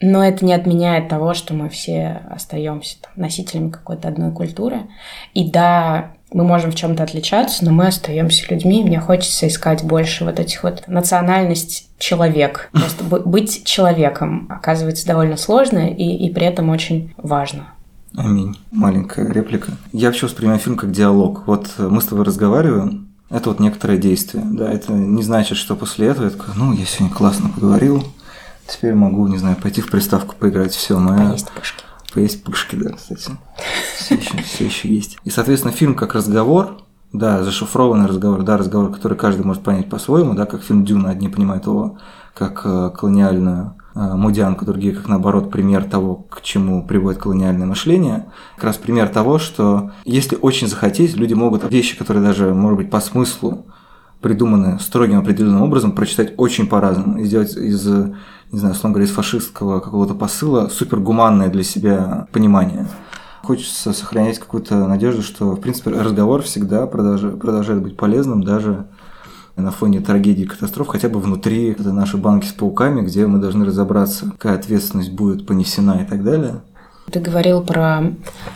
Но это не отменяет того, что мы все остаемся там, носителями какой-то одной культуры. И да, мы можем в чем-то отличаться, но мы остаемся людьми. Мне хочется искать больше вот этих вот национальность человек. [laughs] Просто быть человеком оказывается довольно сложно и, и при этом очень важно. Аминь. Маленькая реплика. Я вообще воспринимаю фильм как диалог. Вот мы с тобой разговариваем, это вот некоторое действие. Да, это не значит, что после этого я такой, ну, я сегодня классно поговорил, Теперь могу, не знаю, пойти в приставку поиграть. Все, моя... Поесть пышки. Поесть пышки, да, кстати. [laughs] Все еще, все еще есть. И, соответственно, фильм как разговор, да, зашифрованный разговор, да, разговор, который каждый может понять по-своему, да, как фильм Дюна, одни понимают его как э, колониальную э, мудянку, другие как наоборот пример того, к чему приводит колониальное мышление. Как раз пример того, что если очень захотеть, люди могут вещи, которые даже, может быть, по смыслу придуманы строгим определенным образом, прочитать очень по-разному и сделать из, не знаю, условно говоря, из фашистского какого-то посыла супергуманное для себя понимание. Хочется сохранять какую-то надежду, что, в принципе, разговор всегда продолжает, быть полезным, даже на фоне трагедии катастроф, хотя бы внутри это наши банки с пауками, где мы должны разобраться, какая ответственность будет понесена и так далее. Ты говорил про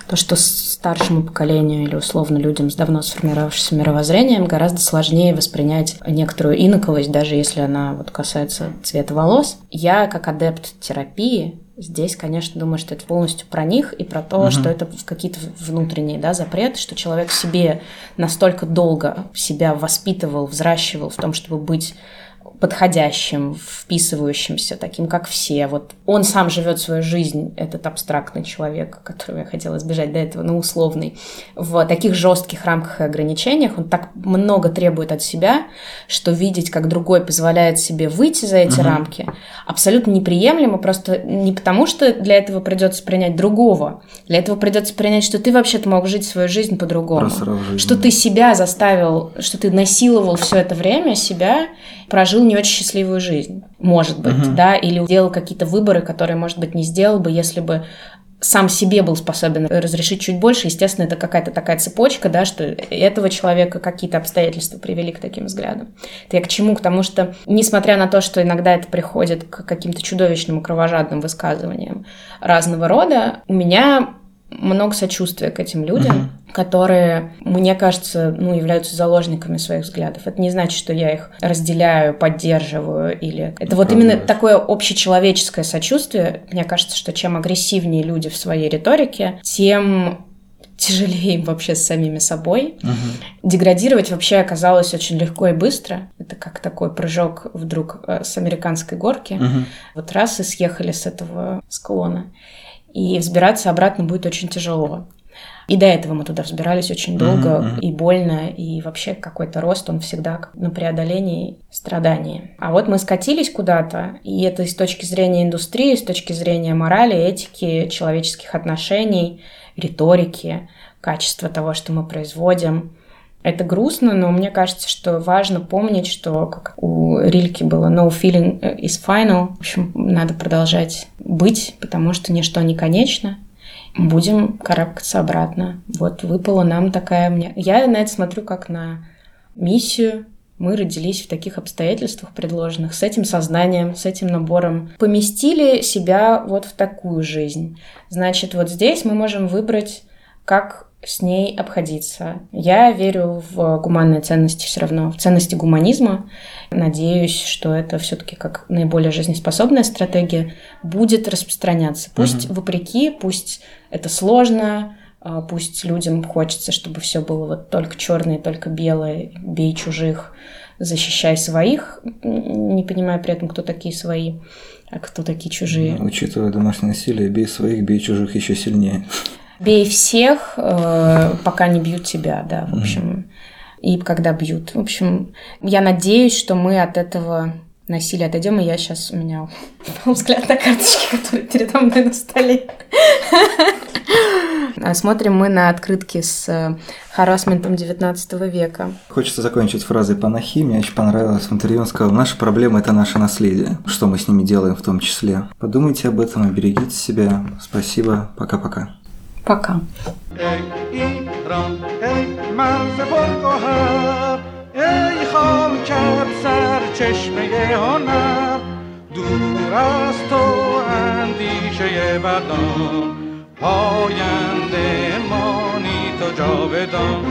то, что старшему поколению или условно людям с давно сформировавшимся мировоззрением гораздо сложнее воспринять некоторую инаковость, даже если она вот касается цвета волос. Я, как адепт терапии, Здесь, конечно, думаю, что это полностью про них и про то, угу. что это какие-то внутренние да, запреты, что человек себе настолько долго себя воспитывал, взращивал в том, чтобы быть подходящим, вписывающимся, таким, как все. Вот он сам живет свою жизнь, этот абстрактный человек, которого я хотела избежать до этого, но условный, в таких жестких рамках и ограничениях. Он так много требует от себя, что видеть, как другой позволяет себе выйти за эти угу. рамки, абсолютно неприемлемо, просто не потому, что для этого придется принять другого, для этого придется принять, что ты вообще-то мог жить свою жизнь по-другому, что ты себя заставил, что ты насиловал все это время себя, прожил не очень счастливую жизнь, может быть, угу. да, или делал какие-то выборы, которые, может быть, не сделал бы, если бы сам себе был способен разрешить чуть больше, естественно, это какая-то такая цепочка, да, что этого человека какие-то обстоятельства привели к таким взглядам. Это я к чему? К тому, что, несмотря на то, что иногда это приходит к каким-то чудовищным и кровожадным высказываниям разного рода, у меня много сочувствия к этим людям, uh-huh. которые, мне кажется, ну, являются заложниками своих взглядов. Это не значит, что я их разделяю, поддерживаю или... Это вот именно такое общечеловеческое сочувствие. Мне кажется, что чем агрессивнее люди в своей риторике, тем тяжелее им вообще с самими собой. Угу. Деградировать вообще оказалось очень легко и быстро. Это как такой прыжок вдруг э, с американской горки. Угу. Вот раз и съехали с этого склона и взбираться обратно будет очень тяжело. И до этого мы туда взбирались очень долго mm-hmm. и больно, и вообще какой-то рост, он всегда на преодолении страданий. А вот мы скатились куда-то, и это с точки зрения индустрии, с точки зрения морали, этики, человеческих отношений, риторики, качества того, что мы производим. Это грустно, но мне кажется, что важно помнить, что как у Рильки было no feeling is final. В общем, надо продолжать быть, потому что ничто не конечно. Будем карабкаться обратно. Вот выпала нам такая мне. Я на это смотрю как на миссию. Мы родились в таких обстоятельствах предложенных, с этим сознанием, с этим набором. Поместили себя вот в такую жизнь. Значит, вот здесь мы можем выбрать, как с ней обходиться. Я верю в гуманные ценности все равно, в ценности гуманизма. Надеюсь, что это все-таки как наиболее жизнеспособная стратегия будет распространяться. Пусть угу. вопреки, пусть это сложно, а, пусть людям хочется, чтобы все было вот только черное, только белое, бей чужих, защищай своих, не понимая при этом, кто такие свои, а кто такие чужие. Учитывая домашнее насилие, бей своих, бей чужих еще сильнее. Бей всех, э, пока не бьют тебя, да, в общем. И когда бьют. В общем, я надеюсь, что мы от этого насилия отойдем, и я сейчас у меня [laughs] взгляд на карточки, которые передо мной на столе. [laughs] Смотрим мы на открытки с э, харасментом 19 века. Хочется закончить фразой Панахи. Мне очень понравилось. В интервью он сказал, наша проблема – это наше наследие. Что мы с ними делаем в том числе. Подумайте об этом, берегите себя. Спасибо. Пока-пока. Пока. ای خاک سر چشمه هنر دور از تو اندیشه بدان پاینده مانی تو جاودان